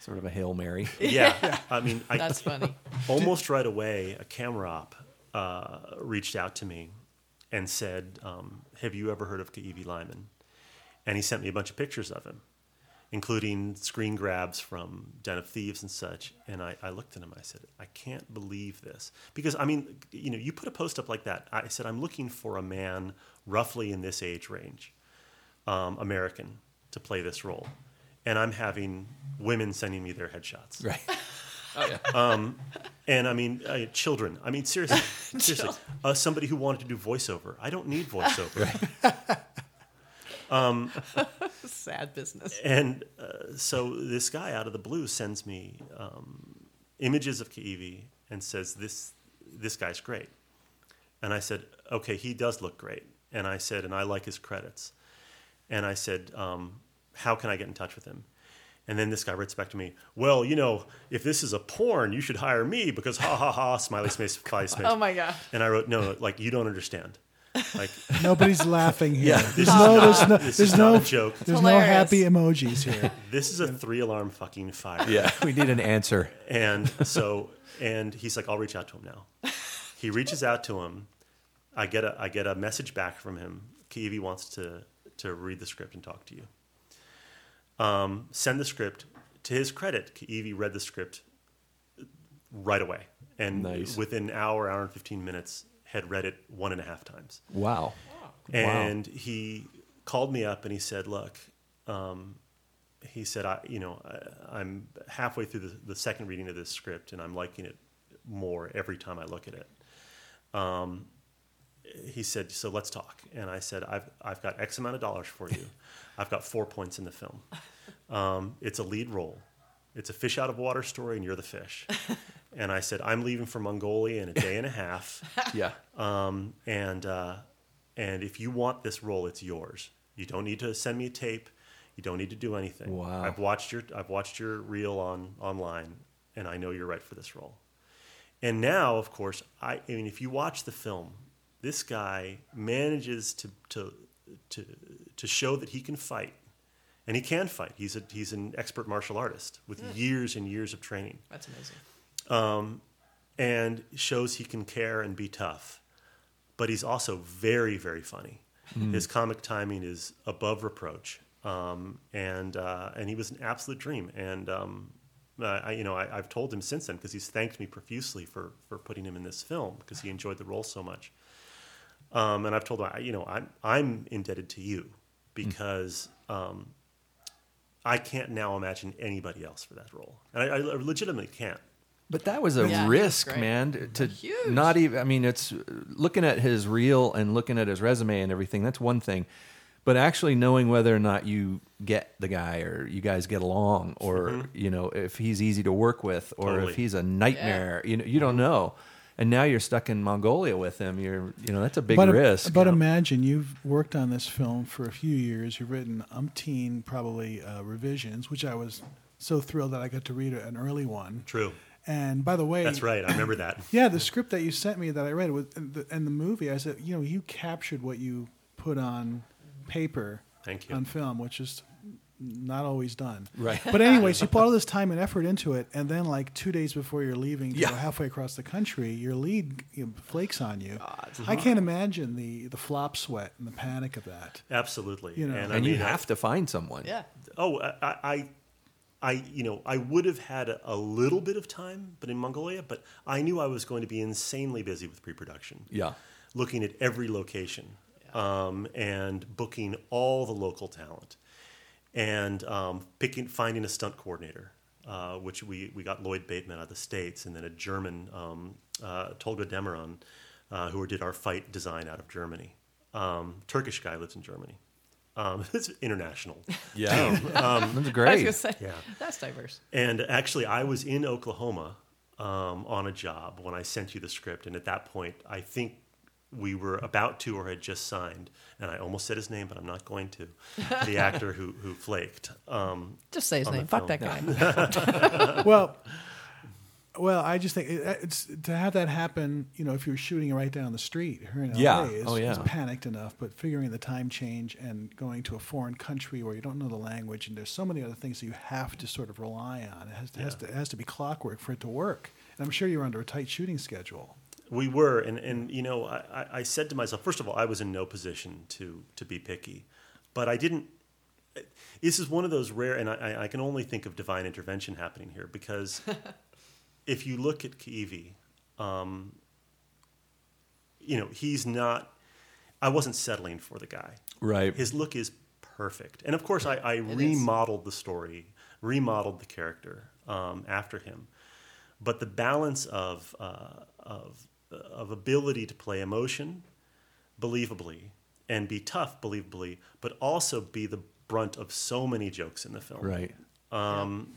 Sort of a hail mary. Yeah, I mean, I, That's funny. almost right away, a camera op uh, reached out to me and said, um, "Have you ever heard of Kaiwi Lyman?" And he sent me a bunch of pictures of him, including screen grabs from Den of Thieves and such. And I, I looked at him. I said, "I can't believe this," because I mean, you know, you put a post up like that. I said, "I'm looking for a man roughly in this age range, um, American, to play this role." And I'm having women sending me their headshots. Right. Oh yeah. And I mean, uh, children. I mean, seriously, seriously. Uh, somebody who wanted to do voiceover. I don't need voiceover. Sad business. And uh, so this guy out of the blue sends me um, images of Kaiwi and says, "This this guy's great." And I said, "Okay, he does look great." And I said, "And I like his credits." And I said, um, "How can I get in touch with him?" And then this guy writes back to me, "Well, you know, if this is a porn, you should hire me because ha ha ha, smiley face, smiley face." Oh my god. And I wrote, "No, like you don't understand. Like Nobody's laughing here. Yeah. There's no, not- there's no, this there's is no, not a joke. there's no Hilarious. happy emojis here. this is a three-alarm fucking fire." Yeah. We need an answer. And so, and he's like, I'll reach out to him now. He reaches out to him. I get a, I get a message back from him. Kaiwi wants to, to read the script and talk to you. Um, send the script. To his credit, Kaiwi read the script right away. And Nice. within an hour, hour and 15 minutes, had read it one and a half times. Wow. And he called me up and he said, "Look, um, he said, I, you know, I, I'm halfway through the, the second reading of this script and I'm liking it more every time I look at it. um, he said, "So let's talk." And I said, "I've I've got X amount of dollars for you. I've got four points in the film. Um, it's a lead role. It's a fish out of water story, and you're the fish." And I said, "I'm leaving for Mongolia in a day and a half, Yeah. um, and uh, and if you want this role, it's yours. You don't need to send me a tape. You don't need to do anything. Wow. I've watched your I've watched your reel on online, and I know you're right for this role." And now, of course, I, I mean, if you watch the film, this guy manages to to to to show that he can fight, and he can fight. He's a he's an expert martial artist with years and years of training, That's amazing. Um, and shows he can care and be tough. But he's also very very funny. His comic timing is above reproach, um, and uh, and he was an absolute dream. And um, I, you know, I, I've told him since then because he's thanked me profusely for for putting him in this film because he enjoyed the role so much. Um, and I've told him, I- you know, I'm I'm indebted to you because um, I can't now imagine anybody else for that role, and I, I legitimately can't. But that was a Yeah, he was risk, man. To Huge. not even. I mean, it's looking at his reel and looking at his resume and everything. That's one thing, but actually knowing whether or not you get the guy or you guys get along, or mm-hmm. you know if he's easy to work with, or Totally. if he's a nightmare. You know, you don't mm-hmm. know. And now you're stuck in Mongolia with him. You're, you know, that's a big but, uh, risk. But imagine you've worked on this film for a few years. You've written umpteen probably uh, revisions, which I was so thrilled that I got to read an early one. True, And by the way, that's right. I remember that. Yeah, the script that you sent me that I read was and the, and the movie. I said, you know, you captured what you put on paper Thank you. on film, which is not always done. Right. But anyways, you put all this time and effort into it, and then like two days before you're leaving to Yeah. go halfway across the country, your lead you know, flakes on you. Ah, I can't imagine the the flop sweat and the panic of that. Absolutely, You know. and, and I you mean, I- have to find someone. Yeah. Oh, I, I, I, you know, I would have had a, a little bit of time, but in Mongolia, but I knew I was going to be insanely busy with pre-production. Yeah. looking at every location um, and booking all the local talent, and um, picking, finding a stunt coordinator, uh, which we we got Lloyd Bateman out of the states, and then a German um, uh, Tolga Demeron, uh, who did our fight design out of Germany. Um, Turkish guy lives in Germany. Um, it's international. Yeah. that's I was great. say Yeah. that's diverse. And actually, I was in Oklahoma um, on a job when I sent you the script. And at that point, I think we were about to or had just signed. And I almost said his name, but I'm not going to. The actor who, who flaked. Um, Just say his name. Fuck film. that guy. well, well, I just think it, it's to have that happen. You know, if you're shooting right down the street here in Yeah. LA, is, Oh, yeah. is panicked enough. But figuring the time change and going to a foreign country where you don't know the language and there's so many other things that you have to sort of rely on. It has to, has to, it has to be clockwork for it to work. And I'm sure you're under a tight shooting schedule. we were. And, and you know, I, I- I said to myself, first of all, I was in no position to, to be picky. But I didn't. This is one of those rare, and I, I can only think of divine intervention happening here because if you look at Kaiwi, um, you know, he's not. I wasn't settling for the guy. Right. His look is perfect, and of course, I, I remodeled the story, remodeled the character um, after him. But the balance of uh, of of ability to play emotion believably and be tough believably, but also be the brunt of so many jokes in the film right. um,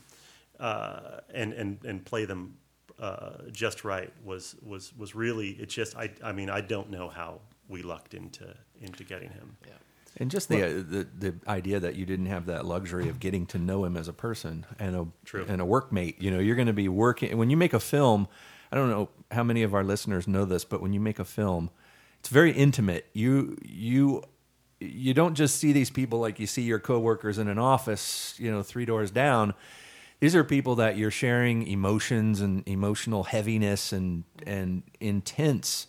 uh, and and and play them uh, just right was was was really it just I I mean I don't know how we lucked into into getting him. Yeah. And just the, uh, the the idea that you didn't have that luxury of getting to know him as a person and a True. and a workmate. You know, you're going to be working when you make a film. I don't know how many of our listeners know this, but when you make a film, it's very intimate. You you you don't just see these people like you see your coworkers in an office, you know, three doors down. These are people that you're sharing emotions and emotional heaviness and and intense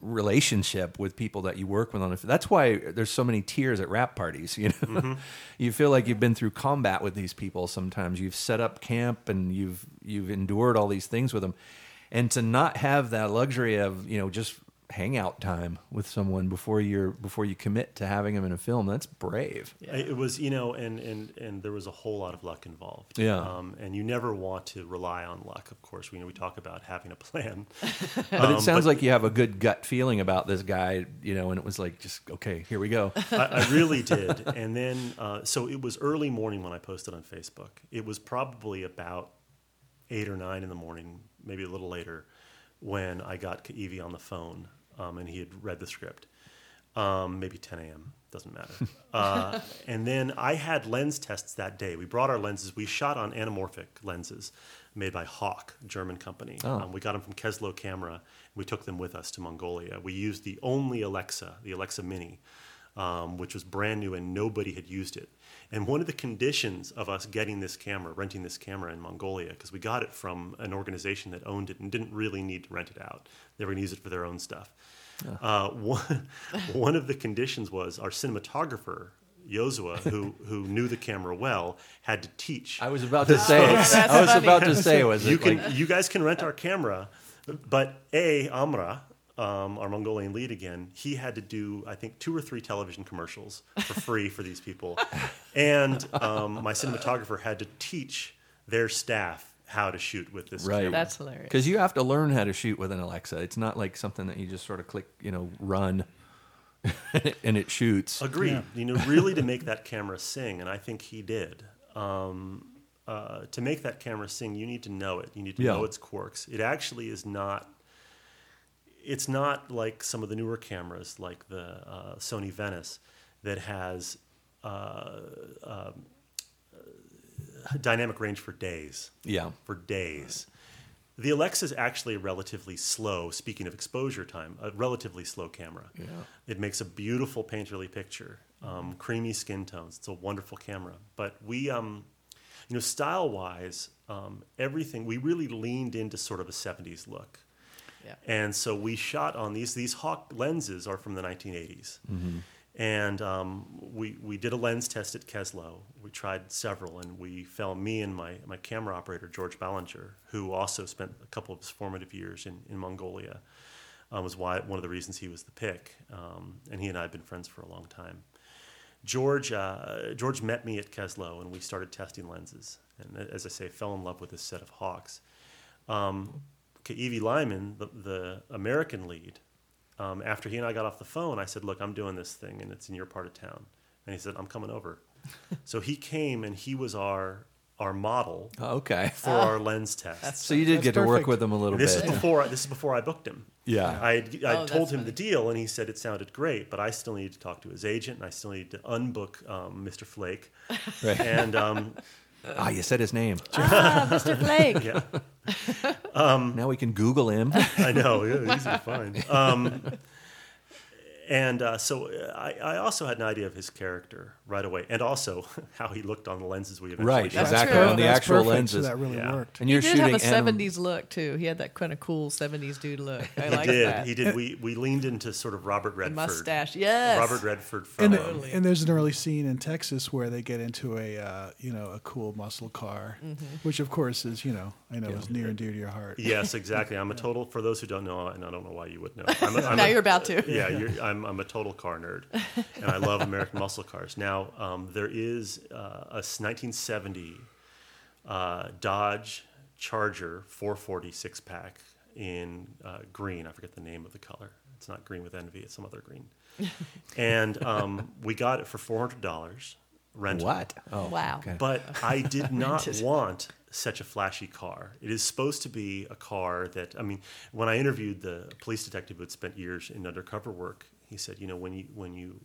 relationship with people that you work with on it. That's why there's so many tears at rap parties. You know, mm-hmm. you feel like you've been through combat with these people. Sometimes you've set up camp and you've you've endured all these things with them, and to not have that luxury of you know just hangout time with someone before you're before you commit to having them in a film. That's brave. Yeah. It was, you know, and, and, and there was a whole lot of luck involved. Yeah. Um, and you never want to rely on luck, of course. We, you know, we talk about having a plan. But Um, it sounds like you have a good gut feeling about this guy, you know, and it was like just okay, here we go. I, I really did. And then, uh, so it was early morning when I posted on Facebook. It was probably about eight or nine in the morning, maybe a little later, when I got Kaiwi on the phone um, and he had read the script. Um, maybe 10 a.m. Doesn't matter. Uh, and then I had lens tests that day. We brought our lenses. We shot on anamorphic lenses made by Hawk, a German company. Oh. Um, we got them from Keslow Camera. We took them with us to Mongolia. We used the only Alexa, the Alexa Mini, um, which was brand new and nobody had used it. And one of the conditions of us getting this camera, renting this camera in Mongolia, because we got it from an organization that owned it and didn't really need to rent it out. They were going to use it for their own stuff. Uh, one, one of the conditions was our cinematographer, Josua, who, who knew the camera well, had to teach. I was about to say. I was funny. about to say. Was you it can like, you guys can rent our camera, but a Amra, um, our Mongolian lead again, he had to do I think two or three television commercials for free for these people, and um, my cinematographer had to teach their staff how to shoot with this Right. camera. That's hilarious. Because you have to learn how to shoot with an Alexa. It's not like something that you just sort of click, you know, run, and it shoots. Agreed. Yeah. You know, really to make that camera sing, and I think he did. Um, uh, to make that camera sing, you need to know it. You need to Yeah. know its quirks. It actually is not. It's not like some of the newer cameras, like the uh, Sony Venice, that has uh, um, dynamic range for days Yeah. for days. The Alexa is actually a relatively slow, speaking of exposure time, a relatively slow camera. Yeah. It makes a beautiful painterly picture, um, creamy skin tones. It's a wonderful camera. But we, um, you know, style wise, um, everything, we really leaned into sort of a 70s look. Yeah. And so we shot on these, these Hawk lenses are from the 1980s. And um, we, we did a lens test at Keslow. We tried several, and we found me and my, my camera operator, George Ballinger, who also spent a couple of his formative years in, in Mongolia, um, was why, one of the reasons he was the pick. Um, and he and I had been friends for a long time. George, uh, George met me at Keslow, and we started testing lenses. And as I say, fell in love with this set of Hawks. Um, Kaiwi Lyman, the, the American lead, um, after he and I got off the phone, I said, "Look, I'm doing this thing, and it's in your part of town." And he said, "I'm coming over." so he came, and he was our our model Oh, Okay. for our lens test. So you did That's get to work with him a little And this bit. is before this is before I booked him. Yeah. I had, I Oh, told that's him the deal, and he said it sounded great, but I still needed to talk to his agent, and I still needed to unbook um, Mr. Flake. Right. And um, Ah, you said his name. ah, Mr. Flake. yeah, Now we can Google him. I know, yeah, easy to find. Um, and uh, so uh, I, I also had an idea of his character right away, and also how he looked on the lenses we eventually Right, shot. exactly. On the That's actual perfect, lenses. So that really Yeah. worked. And you're did shooting have a anim- '70s look too. He had that kind of cool '70s dude look. I He like did. that. He did. We we leaned into sort of Robert The Redford. mustache, yes. Robert Redford from. And, um, and there's an early scene in Texas where they get into a uh, you know a cool muscle car, Mm-hmm. which of course is you know I know is near and dear to your heart. Yes, exactly. I'm a total. For those who don't know, and I don't know why you would know. I'm a, I'm Now a- you're about to. Yeah, you're, I'm, I'm a total car nerd, and I love American muscle cars. Now, um, there is uh, a s- 1970 uh, Dodge Charger 440 six pack in uh, green. I forget the name of the color. It's not green with envy. It's some other green. and um, we got it for four hundred dollars. Rental. What? Oh, Wow. Okay. But I did not want such a flashy car. It is supposed to be a car that I mean, when I interviewed the police detective who had spent years in undercover work, he said, you know, when you when you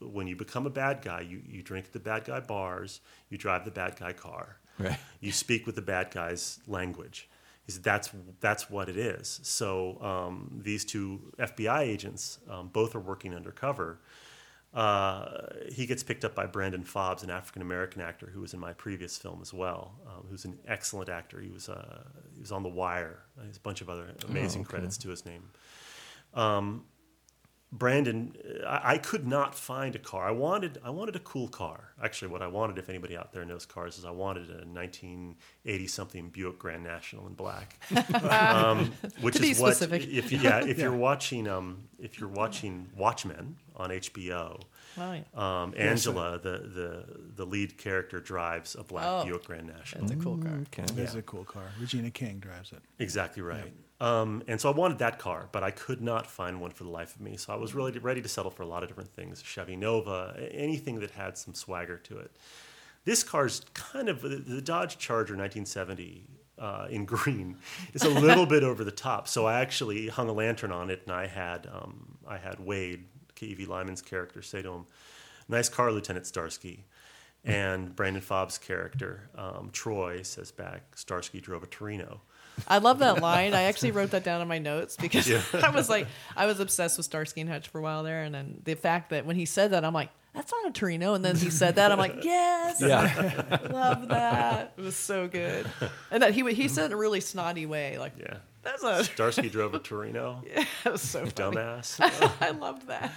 when you become a bad guy, you, you drink at the bad guy bars, you drive the bad guy car, Right. you speak with the bad guy's language. He said that's that's what it is. So um, these two FBI agents, um, both are working undercover. Uh, he gets picked up by Brandon Fobbs, an African American actor who was in my previous film as well, um, who's an excellent actor. He was uh, he was on The Wire. There's a bunch of other amazing okay. credits to his name. Um, Brandon, I, I could not find a car. I wanted I wanted a cool car. Actually, what I wanted, if anybody out there knows cars, is I wanted a 1980 something Buick Grand National in black, um, which To be is what specific. if you, yeah if you're watching um, if you're watching Watchmen on HBO. Wow, yeah. Um, Angela, the, the the lead character, drives a black Oh. Buick Grand National. That's a cool car. Okay. It is Yeah. a cool car. Regina King drives it. Exactly right. Um, and so I wanted that car, but I could not find one for the life of me. So I was really ready to settle for a lot of different things Chevy Nova, anything that had some swagger to it. This car's kind of the, Dodge Charger 1970 uh, in green is a little bit over the top. So I actually hung a lantern on it, and I had um, I had Wade, Kaiwi Lyman's character, say to him, "Nice car, Lieutenant Starsky." And Brandon Fobb's character, um, Troy, says back, Starsky drove a Torino. I love that line. I actually wrote that down in my notes because I was like, I was obsessed with Starsky and Hutch for a while there, and then the fact that when he said that, I'm like, that's not a Torino, and then he said that, I'm like, yes, Yeah. love that. It was so good, and that he he said it in a really snotty way, like, Yeah. that's a Starsky drove a Torino. Yeah, that was so funny. Dumbass. I loved that.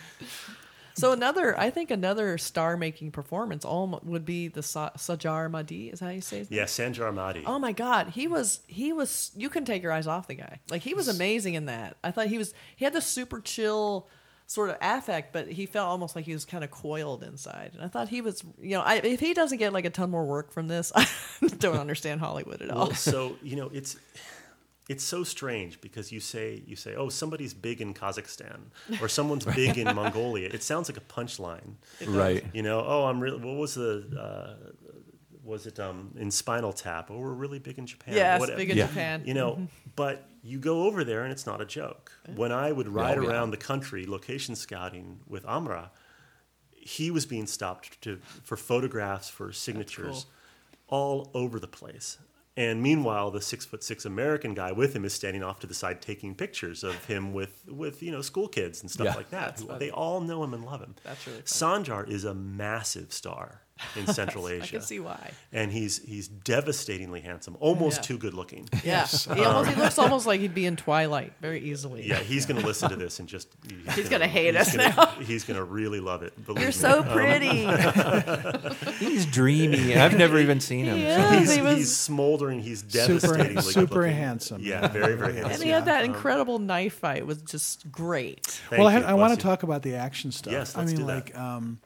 So another, I think another star-making performance all would be the Sa- Sajar Madi. Is that how you say his name? yeah, Sanjar Mahdi. Oh my God, he was he was you couldn't take your eyes off the guy. Like he was amazing in that. I thought he was he had this super chill sort of affect, but he felt almost like he was kind of coiled inside. And I thought he was, you know, I, if he doesn't get like a ton more work from this, I don't understand Hollywood at all. Well, so you know, it's it's so strange because you say you say, oh, somebody's big in Kazakhstan or someone's big in Mongolia. It sounds like a punchline. right. You know, oh, I'm really. What was the? Uh, was it um, in Spinal Tap? Oh, we're really big in Japan. Yes, Whatever. big in Yeah. Japan. You know, but you go over there and it's not a joke. When I would ride Oh, yeah. around the country location scouting with Amra, he was being stopped to for photographs for signatures all over the place. And meanwhile, the six foot six American guy with him is standing off to the side taking pictures of him with, with you know school kids and stuff Yeah. like that. That's who- funny. They all know him and love him. That's really Sanjar is a massive star in Central Asia. I can see why. And he's he's devastatingly handsome, almost Yeah. too good looking. Yeah, he almost he looks um, almost like he'd be in Twilight very easily. Yeah, he's going to listen to this and just he's, gonna hate us gonna- now. He's going to really love it. You're me. so um, pretty. He's dreamy. I've never even seen him. Yeah. He's, he was- he's smoldering. He's devastatingly super good-looking. handsome. Yeah, very very handsome. and he had that um, incredible knife fight was just great. Thank well, I, you. had, I want to talk about the action stuff. Yes, I let's mean, do that. like, um,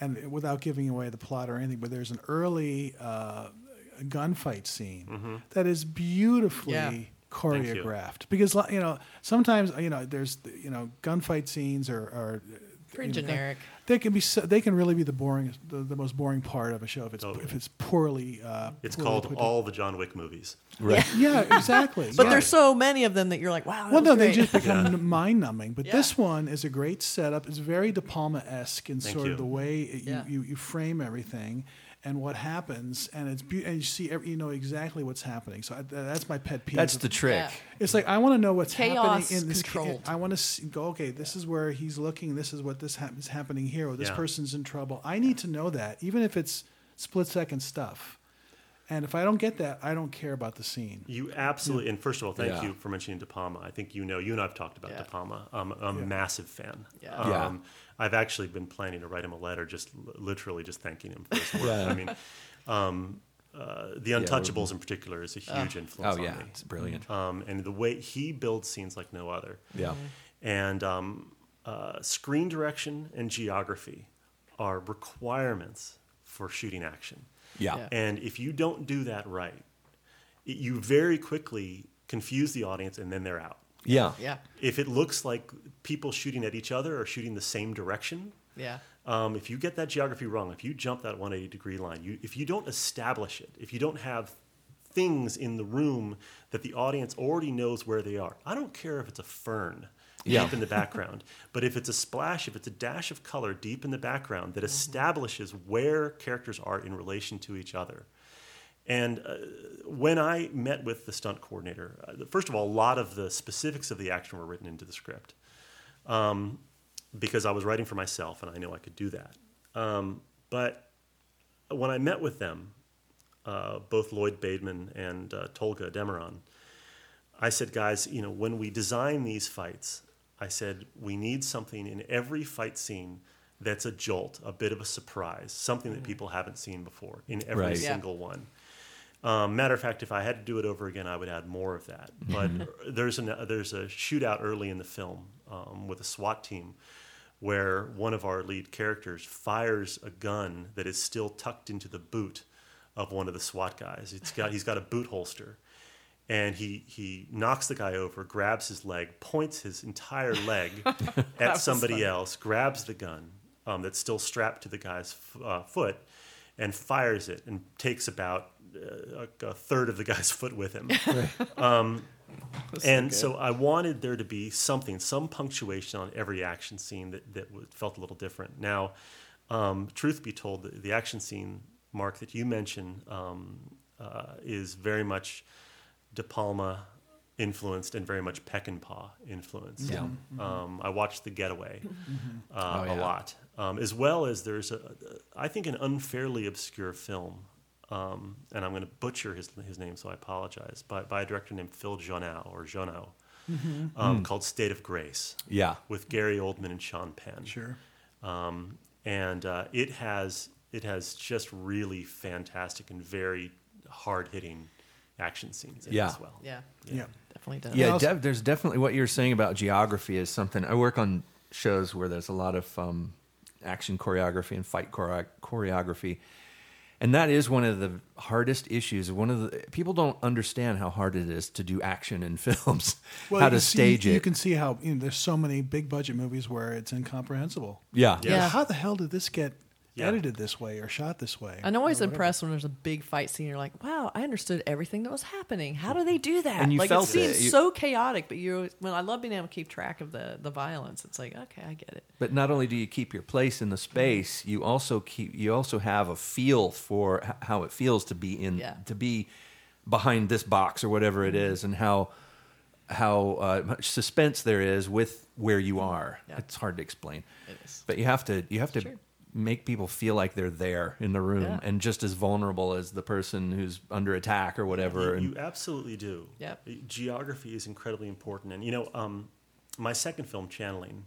and without giving away the plot or anything, but there's an early uh, gunfight scene Mm-hmm. that is beautifully Yeah. you. choreographed. Because you know, sometimes you know, there's you know, gunfight scenes are. are Pretty you know, generic. They can be. So, they can really be the boring, the, the most boring part of a show if it's Totally. if it's poorly. Uh, It's poorly called put all the John Wick movies. Right. Yeah, exactly. But yeah. there's so many of them that you're like, wow. that Well, was no, they just become mind numbing. But Yeah. this one is a great setup. It's very De Palma esque in Thank sort you. of the way it, Yeah. you, you, you frame everything and what happens, and it's be- and you see every, you know exactly what's happening. So I, that's my pet peeve. That's the trick. Yeah. It's like I want to know what's Chaos happening in this. controlled. I want to go. Okay, this is where he's looking. This is what this hap- is happening here. Or this Yeah. person's in trouble. I need to know that, even if it's split second stuff. And if I don't get that, I don't care about the scene. You absolutely, and first of all, thank Yeah. you for mentioning De Palma. I think you know, you and I've talked about Yeah. De Palma. I'm a massive fan. Yeah. Um, Yeah. I've actually been planning to write him a letter, just l- literally just thanking him for his work. Yeah. I mean, um, uh, The Untouchables in particular is a huge influence Oh yeah, on me. it's brilliant. Um, and the way he builds scenes like no other. Yeah. And um, uh, screen direction and geography are requirements for shooting action. Yeah. Yeah. And if you don't do that right, it, you very quickly confuse the audience and then they're out. Yeah. Yeah. If it looks like people shooting at each other or shooting the same direction, Yeah. um, if you get that geography wrong, if you jump that 180 degree line, you, if you don't establish it, if you don't have things in the room that the audience already knows where they are, I don't care if it's a fern Yeah. deep in the background, but if it's a splash, if it's a dash of color deep in the background that establishes where characters are in relation to each other. And uh, when I met with the stunt coordinator, uh, first of all, a lot of the specifics of the action were written into the script um, because I was writing for myself and I knew I could do that. Um, but when I met with them, uh, both Lloyd Bademan and uh, Tolga Demeron, I said, guys, you know, when we design these fights, I said, we need something in every fight scene that's a jolt, a bit of a surprise, something that people haven't seen before in every Right. Yeah. single one. Um, matter of fact, if I had to do it over again, I would add more of that. But there's an there's a shootout early in the film um, with a SWAT team where one of our lead characters fires a gun that is still tucked into the boot of one of the SWAT guys. It's got he's got a boot holster, and he he knocks the guy over, grabs his leg, points his entire leg at somebody funny. else, grabs the gun um, that's still strapped to the guy's f- uh, foot, and fires it, and takes about a, a third of the guy's foot with him. and so I wanted there to be something, some punctuation on every action scene that, that felt a little different. Now, um, truth be told, the, the action scene, Mark, that you mentioned um, uh, is very much De Palma influenced and very much Peckinpah influenced. Yeah. Um, I watched The Getaway uh, Oh, yeah. a lot, um, as well as there's a, I think, an unfairly obscure film, um, and I'm going to butcher his his name, so I apologize, by, by a director named Phil Joanou or Joanou, um, called State of Grace Yeah. with Gary Oldman and Sean Penn Sure. um, and uh, it has it has just really fantastic and very hard hitting action scenes Yeah. as well. Yeah, Yeah. definitely does. Yeah, also- def- there's definitely what you're saying about geography is something. I work on shows where there's a lot of um, action choreography and fight chore- choreography, and that is one of the hardest issues. One of the people don't understand how hard it is to do action in films, Well, how to see- stage You it. You can see how you know, there's so many big budget movies where it's incomprehensible. yeah, Yeah. Yeah. How the hell did this get Yeah. edited this way or shot this way? I'm always or impressed when there's a big fight scene. You're like, wow, I understood everything that was happening. How do they do that? And you like felt it seems it. You- so chaotic, but you when I love being able to keep track of the the violence. It's like, okay, I get it. But not only do you keep your place in the space, you also keep you also have a feel for how it feels to be in Yeah. to be behind this box or whatever it is, and how how uh, much suspense there is with where you are. Yeah. It's hard to explain, It is. but you have to you have to Sure. Make people feel like they're there in the room Yeah. and just as vulnerable as the person who's under attack or whatever. You, you absolutely do. Yep. Geography is incredibly important, and you know, um, my second film, Channeling,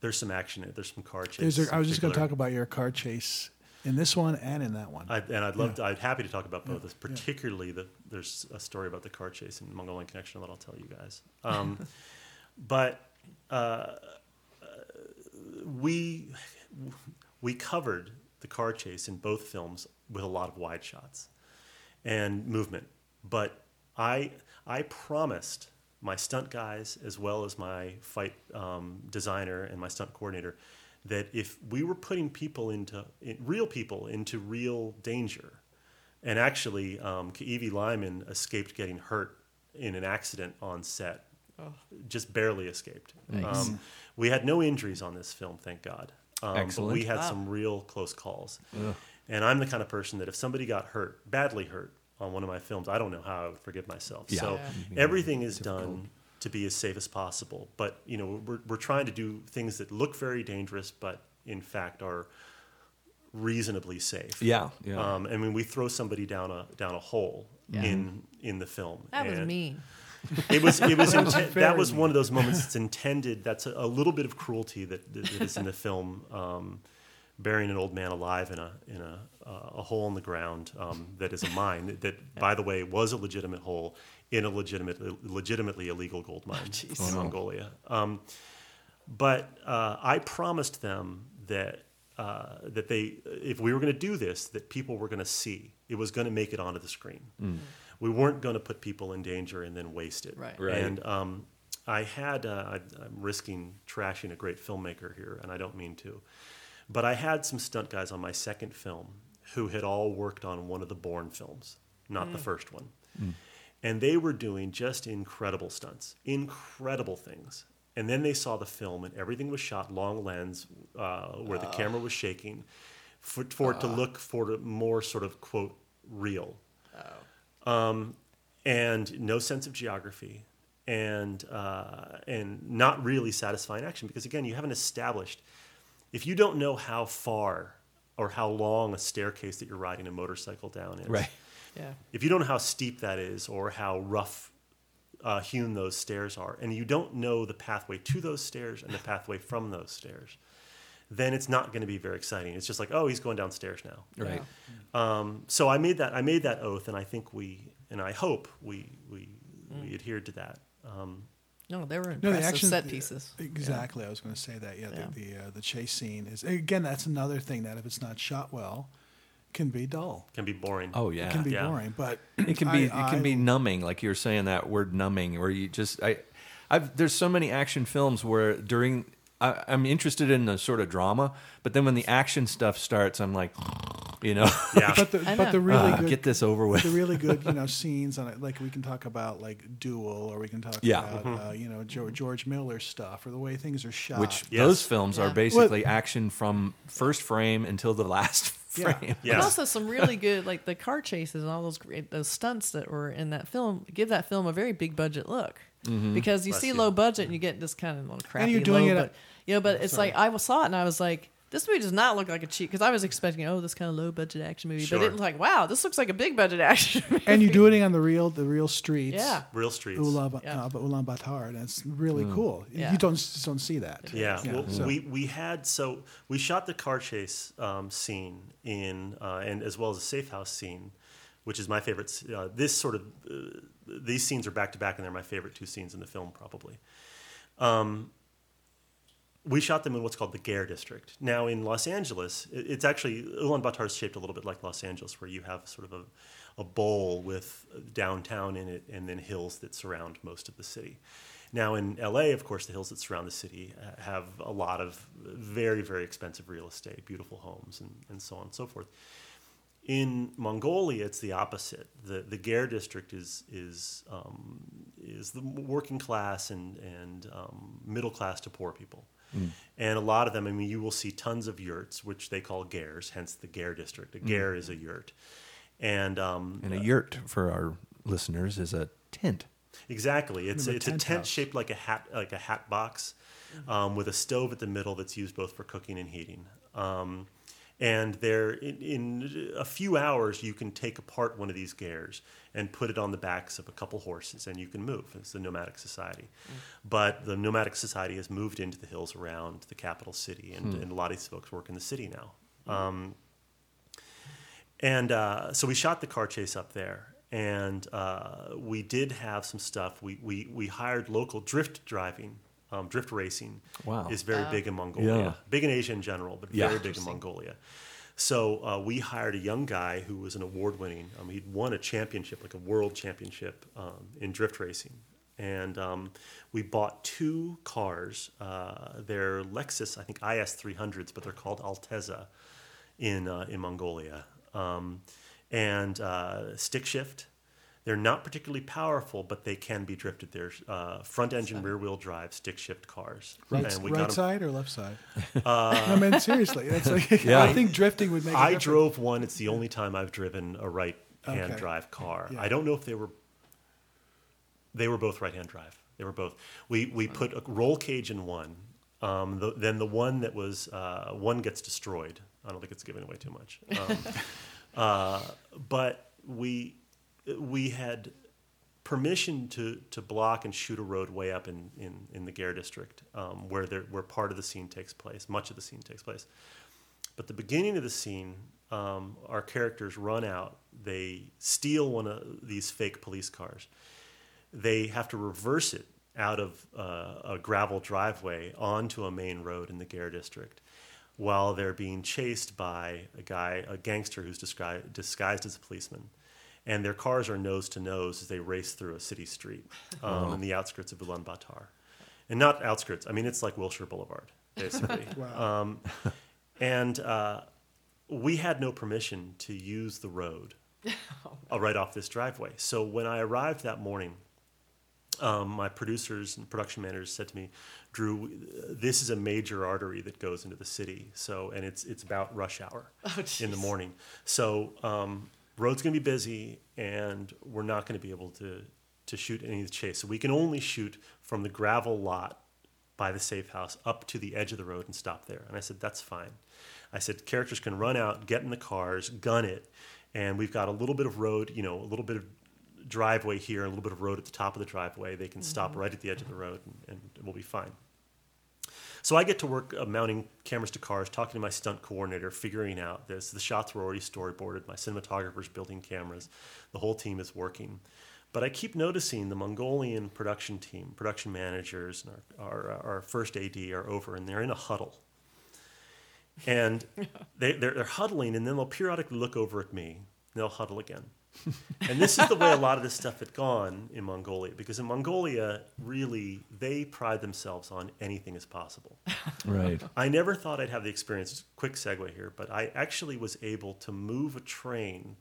there's some action in it. There's some car chase. There's a, I was in just going to talk about your car chase in this one and in that one. I, and I'd love to, I'd happy to talk about both. This, particularly the there's a story about the car chase in Mongolian Connection that I'll tell you guys. Um, but uh, we we covered the car chase in both films with a lot of wide shots and movement. But I I promised my stunt guys as well as my fight um, designer and my stunt coordinator that if we were putting people into in, real people into real danger, and actually um, Kaiwi Lyman escaped getting hurt in an accident on set, just barely escaped. Nice. Um, we had no injuries on this film, thank God. Um, But we had Wow. some real close calls. And I'm the kind of person that if somebody got hurt, badly hurt, on one of my films, I don't know how I would forgive myself. Yeah. So Yeah. everything is done to be as safe as possible. But you know, we're we're trying to do things that look very dangerous, but in fact are reasonably safe. yeah, yeah. Um, I mean, we throw somebody down a down a hole Yeah. in in the film. That was and mean. It was it was That was inten- that was one of those moments that's intended. That's a, a little bit of cruelty that, that is in the film. Um, burying an old man alive in a in a uh, a hole in the ground um, that is a mine that, that by the way was a legitimate hole in a legitimate legitimately illegal gold mine jeez. in Mongolia. Um, but uh, I promised them that uh, that they, if we were going to do this, that people were going to see it was going to make it onto the screen. We weren't going to put people in danger and then waste it. Right. Right. And um, I had, uh, I, I'm risking trashing a great filmmaker here, and I don't mean to, but I had some stunt guys on my second film who had all worked on one of the Bourne films, not the first one. And they were doing just incredible stunts, incredible things. And then they saw the film, and everything was shot long lens, uh, where the camera was shaking, for, for it to look for more sort of quote real, um, and no sense of geography, and uh, and not really satisfying action because again, you haven't established. If you don't know how far or how long a staircase that you're riding a motorcycle down is, right. Yeah. if you don't know how steep that is or how rough uh, hewn those stairs are, and you don't know the pathway to those stairs and the pathway from those stairs, then it's not going to be very exciting. It's just like, oh, he's going downstairs now. Right. Um, so I made that I made that oath, and I think we and I hope we we, we adhered to that. Um, No, they were No, the action set pieces. Exactly, I was going to say that. Yeah, Yeah. the the, uh, the chase scene is again. That's another thing that if it's not shot well, can be dull. can be boring. Oh yeah. It can be Yeah. boring, but it can be I- it can I- be numbing like you're saying that word numbing where you just i i've there's so many action films where during I, i'm interested in the sort of drama but then when the action stuff starts i'm like you know yeah, But the but the really "Ah, good get this over with the really good you know scenes on it like we can talk about like duel or we can talk Yeah. about uh, you know George, George Miller stuff or the way things are shot which Yes. those films are Yeah. basically action from first frame until the last Yeah. frame Yeah. And also some really good, like the car chases and all those great, those stunts that were in that film give that film a very big budget look. Because you Bless see you. low budget and you get this kind of little crappy you're doing low, it but, at- you know, but it's Sorry. like I saw it and I was like, this movie does not look like a cheap because I was expecting oh this kind of low budget action movie, but Sure. it was like wow this looks like a big budget action. movie. and you're doing it on the real the real streets yeah, real streets. Ulan, Yeah. uh, but Ulaanbaatar and it's really cool Yeah. you don't just don't see that Yeah, Yeah, well, so- we we had so we shot the car chase um, scene in uh, and as well as a safe house scene, which is my favorite. s- Uh, this sort of uh, these scenes are back to back, and they're my favorite two scenes in the film, probably. Um, we shot them in what's called the Ger district. Now in Los Angeles, it's actually Ulaanbaatar is shaped a little bit like Los Angeles, where you have sort of a, a bowl with downtown in it, and then hills that surround most of the city. Now in LA, of course, the hills that surround the city uh, have a lot of very, very expensive real estate, beautiful homes, and, and so on and so forth. In Mongolia, it's the opposite. The the Ger district is is um, is the working class and and um, middle class to poor people, and a lot of them. I mean, you will see tons of yurts, which they call gers, hence the Ger district. A ger is a yurt, and um, and a yurt for our listeners is a tent Exactly. It's Remember it's a tent tent house. shaped like a hat like a hat box, um, with a stove at the middle that's used both for cooking and heating. Um, and there, in, in a few hours, you can take apart one of these gers and put it on the backs of a couple horses, and you can move. It's the nomadic society, but the nomadic society has moved into the hills around the capital city, and, and a lot of these folks work in the city now. Um, and uh, so we shot the car chase up there. And uh, we did have some stuff. We, we, we hired local drift driving, um, drift racing. Wow. Is very big in Mongolia. Yeah. Big in Asia in general, but Yeah. very big in Mongolia. So uh, we hired a young guy who was an award winning, um, he'd won a championship, like a world championship um, in drift racing. And um, we bought two cars. Uh, they're Lexus, I think IS 300s, but they're called Altezza in, uh, in Mongolia. Um, and uh, stick shift. They're not particularly powerful, but they can be drifted. They're uh, front engine, rear wheel drive, stick shift cars. right, and we right got 'em- side or left side I mean seriously that's like Yeah. I think drifting would make a I difference. drove one. It's the only time I've driven a right hand Okay. drive car. Yeah. I don't know if they were. They were both right hand drive. They were both. We we put a roll cage in one. Um, the, then the one that was uh, one gets destroyed. I don't think it's giving away too much. Um, uh, but we we had permission to, to block and shoot a road way up in, in, in the Ger district, um, where there, where part of the scene takes place, much of the scene takes place. But the beginning of the scene, um, our characters run out. They steal one of these fake police cars. They have to reverse it out of uh, a gravel driveway onto a main road in the Ger district, while they're being chased by a guy, a gangster who's disguised, disguised as a policeman. And their cars are nose to nose as they race through a city street um, in the outskirts of Ulaanbaatar, and not outskirts. I mean, it's like Wilshire Boulevard, basically. Wow. Um, and uh, we had no permission to use the road uh, right off this driveway. So when I arrived that morning, um, my producers and production managers said to me, "Drew, this is a major artery that goes into the city. So, and it's it's about rush hour in the morning. So, um, road's going to be busy, and we're not going to be able to to shoot any of the chase. So we can only shoot from the gravel lot by the safe house up to the edge of the road and stop there. And I said, that's fine. I said, characters can run out, get in the cars, gun it, and we've got a little bit of road, you know, a little bit of driveway here and a little bit of road at the top of the driveway. They can stop mm-hmm. right at the edge of the road and, and we'll be fine. So I get to work uh, mounting cameras to cars, talking to my stunt coordinator, figuring out this. The shots were already storyboarded. My cinematographer's building cameras. The whole team is working. But I keep noticing the Mongolian production team, production managers, and our, our, our first AD are over, and they're in a huddle. And they, they're, they're huddling, and then they'll periodically look over at me, and they'll huddle again. and this is the way a lot of this stuff had gone in Mongolia, because in Mongolia, really, they pride themselves on anything is possible. Right. I never thought I'd have the experience. Quick segue here, but I actually was able to move a train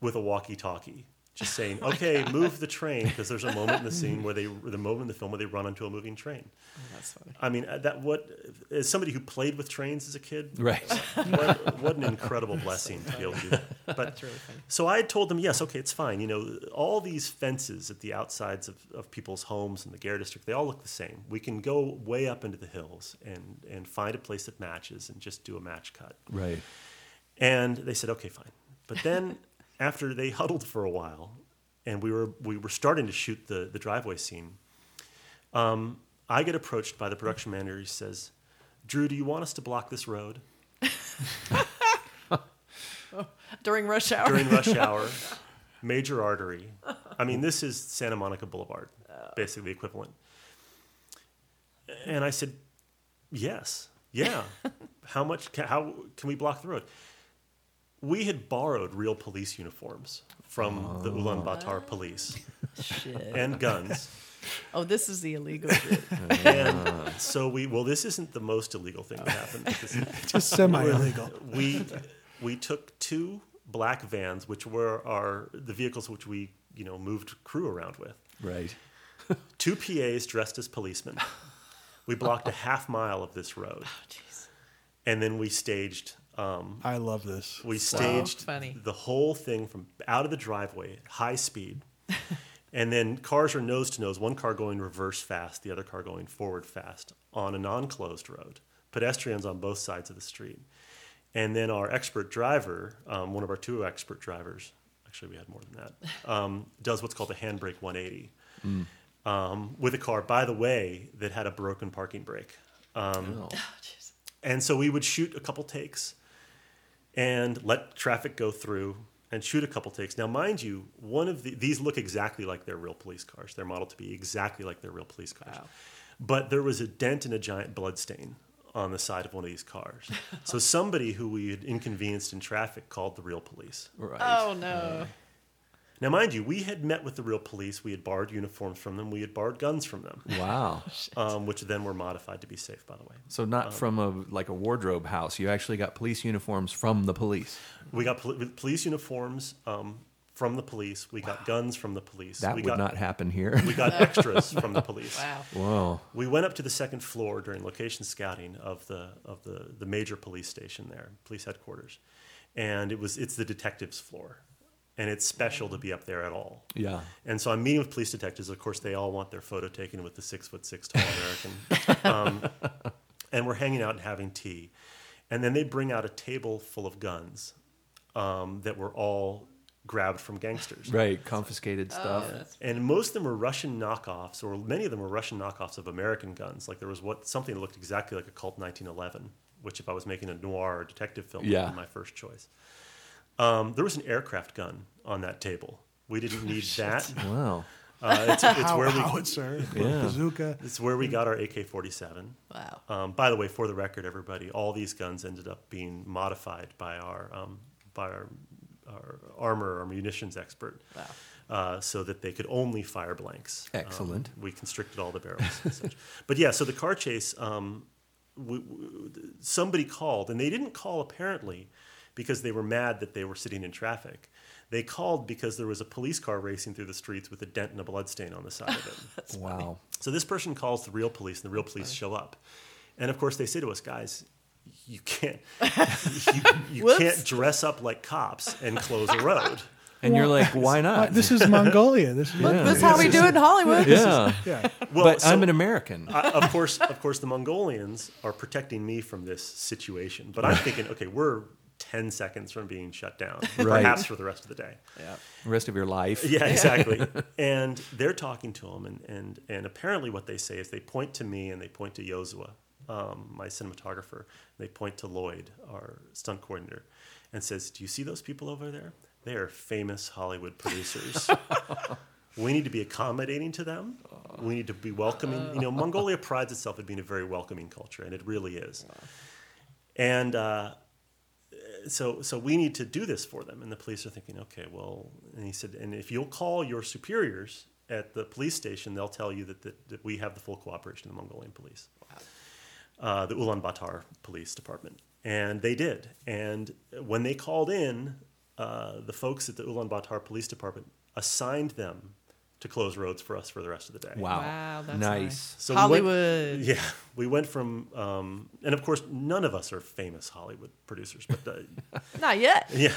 with a walkie-talkie. Just saying, okay, move the train because there's a moment in the scene where they, the moment in the film where they run onto a moving train. Oh, that's funny. I mean, uh, that what as somebody who played with trains as a kid, Right. what, what an incredible blessing to be able to do that. But That's really funny. so I had told them, yes, okay, it's fine. You know, all these fences at the outsides of, of people's homes in the Ger district, they all look the same. We can go way up into the hills and, and find a place that matches and just do a match cut. Right. And they said, okay, fine. But then after they huddled for a while and we were, we were starting to shoot the, the driveway scene, um, I get approached by the production manager. He says, Drew, do you want us to block this road During rush hour. during rush hour? Major artery. I mean, this is Santa Monica Boulevard, basically equivalent. And I said, yes, yeah. How much? Can, how can we block the road? We had borrowed real police uniforms from the Ulaanbaatar police Shit. and guns. Oh, this is the illegal bit. and so we well this isn't the most illegal thing that happened Just semi illegal. we we took two black vans which were our the vehicles which we you know moved crew around with Right. two PAs dressed as policemen we blocked a half mile of this road Oh, jeez. and then we staged um, I love this. we So staged funny. the whole thing from out of the driveway high speed and then cars are nose to nose one car going reverse fast the other car going forward fast on a non-closed road pedestrians on both sides of the street and then our expert driver um, one of our two expert drivers actually we had more than that um, does what's called a handbrake 180 um, with a car by the way that had a broken parking brake um, Oh. Oh, jeez. and so we would shoot a couple takes and let traffic go through and shoot a couple takes. Now, mind you, one of the, these look exactly like their real police cars. They're modeled to be exactly like their real police cars. Wow. But there was a dent and a giant blood stain on the side of one of these cars. so somebody who we had inconvenienced in traffic called the real police. Right. Oh no. Now, mind you, we had met with the real police. We had borrowed uniforms from them. We had borrowed guns from them, Wow. um, which then were modified to be safe, by the way. So not from a like a wardrobe house. You actually got police uniforms from the police. We got pol- police uniforms um, from the police. We got guns from the police. That we would got, not happen here. We got extras from the police. Wow. Whoa. We went up to the second floor during location scouting of the of the, the major police station there, police headquarters, and it was it's the detectives floor, and it's special to be up there at all. Yeah. And so I'm meeting with police detectives. Of course, they all want their photo taken with the six foot six tall American. um, and we're hanging out and having tea. And then they bring out a table full of guns um, that were all grabbed from gangsters. Right. Confiscated stuff. Oh, that's And most of them were Russian knockoffs, or many of them were Russian knockoffs of American guns. Like there was what something that looked exactly like a Colt 1911, which if I was making a noir or detective film, would Yeah. be my first choice. Um, there was an aircraft gun on that table. We didn't need that. Wow. Uh, it's, it's How, where we howitzer, Yeah. bazooka. it's where we got our AK-47. wow. Um, by the way, for the record, everybody, all these guns ended up being modified by our um, by our, our armor or munitions expert, Wow. uh, so that they could only fire blanks. Um, Excellent. we constricted all the barrels. and such. But yeah, so the car chase, um, we, we, somebody called, and they didn't call apparently because they were mad that they were sitting in traffic. They called because there was a police car racing through the streets with a dent and a blood stain on the side of it. Wow. So this person calls the real police, and the real police show up, and of course they say to us, guys, you can't, you, you can't dress up like cops and close a road. And you're like, why Uh, not? this is Mongolia. This is Yeah. That's how we do it in Hollywood. yeah. Yeah. Well, but so- I'm an American. I, of course, of course, the Mongolians are protecting me from this situation. But I'm thinking, okay, we're 10 seconds from being shut down, Right. perhaps for the rest of the day. Yeah. The rest of your life. Yeah, exactly. and they're talking to him, and, and, and apparently what they say is they point to me and they point to Josua, um, my cinematographer. And they point to Lloyd, our stunt coordinator, and says, "Do you see those people over there? They are famous Hollywood producers. we need to be accommodating to them. We need to be welcoming. You know, Mongolia prides itself at being a very welcoming culture, and it really is. And uh, so so we need to do this for them. And the police are thinking okay well and he said and if you'll call your superiors at the police station they'll tell you that, that, that we have the full cooperation of the mongolian police. Uh, the ulaanbaatar police department. And they did. And when they called in uh, the folks at the ulaanbaatar police department assigned them to close roads for us for the rest of the day Wow. Wow, that's nice. nice. So we went- Hollywood. yeah, we went from, um, and of course, none of us are famous Hollywood producers, but uh, Not yet. yeah,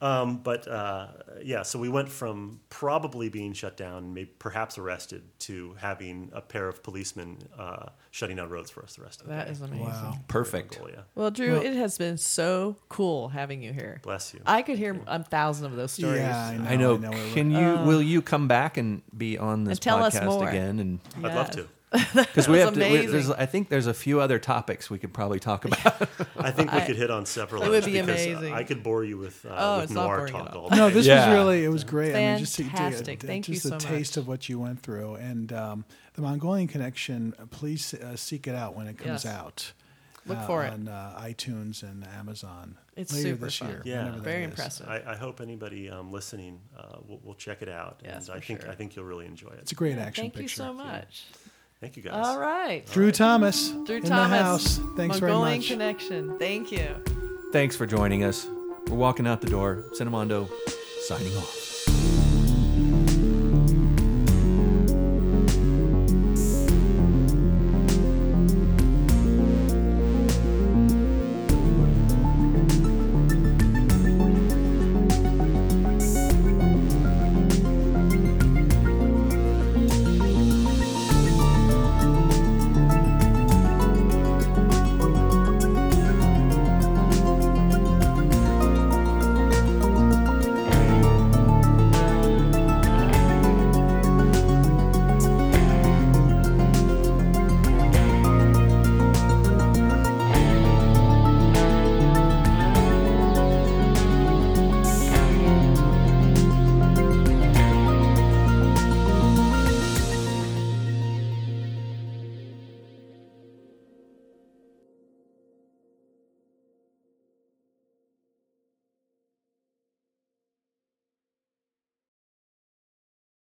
um, but uh, yeah. So we went from probably being shut down, maybe perhaps arrested, to having a pair of policemen uh, shutting down roads for us the rest of the That day. is amazing. Wow. Perfect. Mongolia. Well, Drew, Well- it has been so cool having you here. Bless you. I could hear a thousand of those stories. Yeah, I know. I know. I know Can you? Uh, will you come back and be on this And tell us podcast more. again? And I'd love to. because we was have to. we- amazing. there's, I think there's a few other topics we could probably talk about. I think we could hit on several. It would be because, uh, amazing. I could bore you with, uh, Oh, with it's not noir boring at talk all. all day. No, this Yeah. was really it was great. I mean, just to, to, Fantastic. to- Thank you just a so taste much. of what you went through, and um, the Mongolian Connection. Please uh, seek it out when it comes Yes. out. Look uh, for it. on uh, iTunes and Amazon. It's later super this fun. year. Yeah. Very impressive. I, I hope anybody um, listening uh, will, will check it out, Yes, and I think sure. I think you'll really enjoy it. It's a great action Thank picture. you so much. Thank you guys. All right. Drew Thomas Drew in Thomas. the house. Thanks very Mongolian much. Connection. Thank you. Thanks for joining us. We're walking out the door. Cinemondo signing off.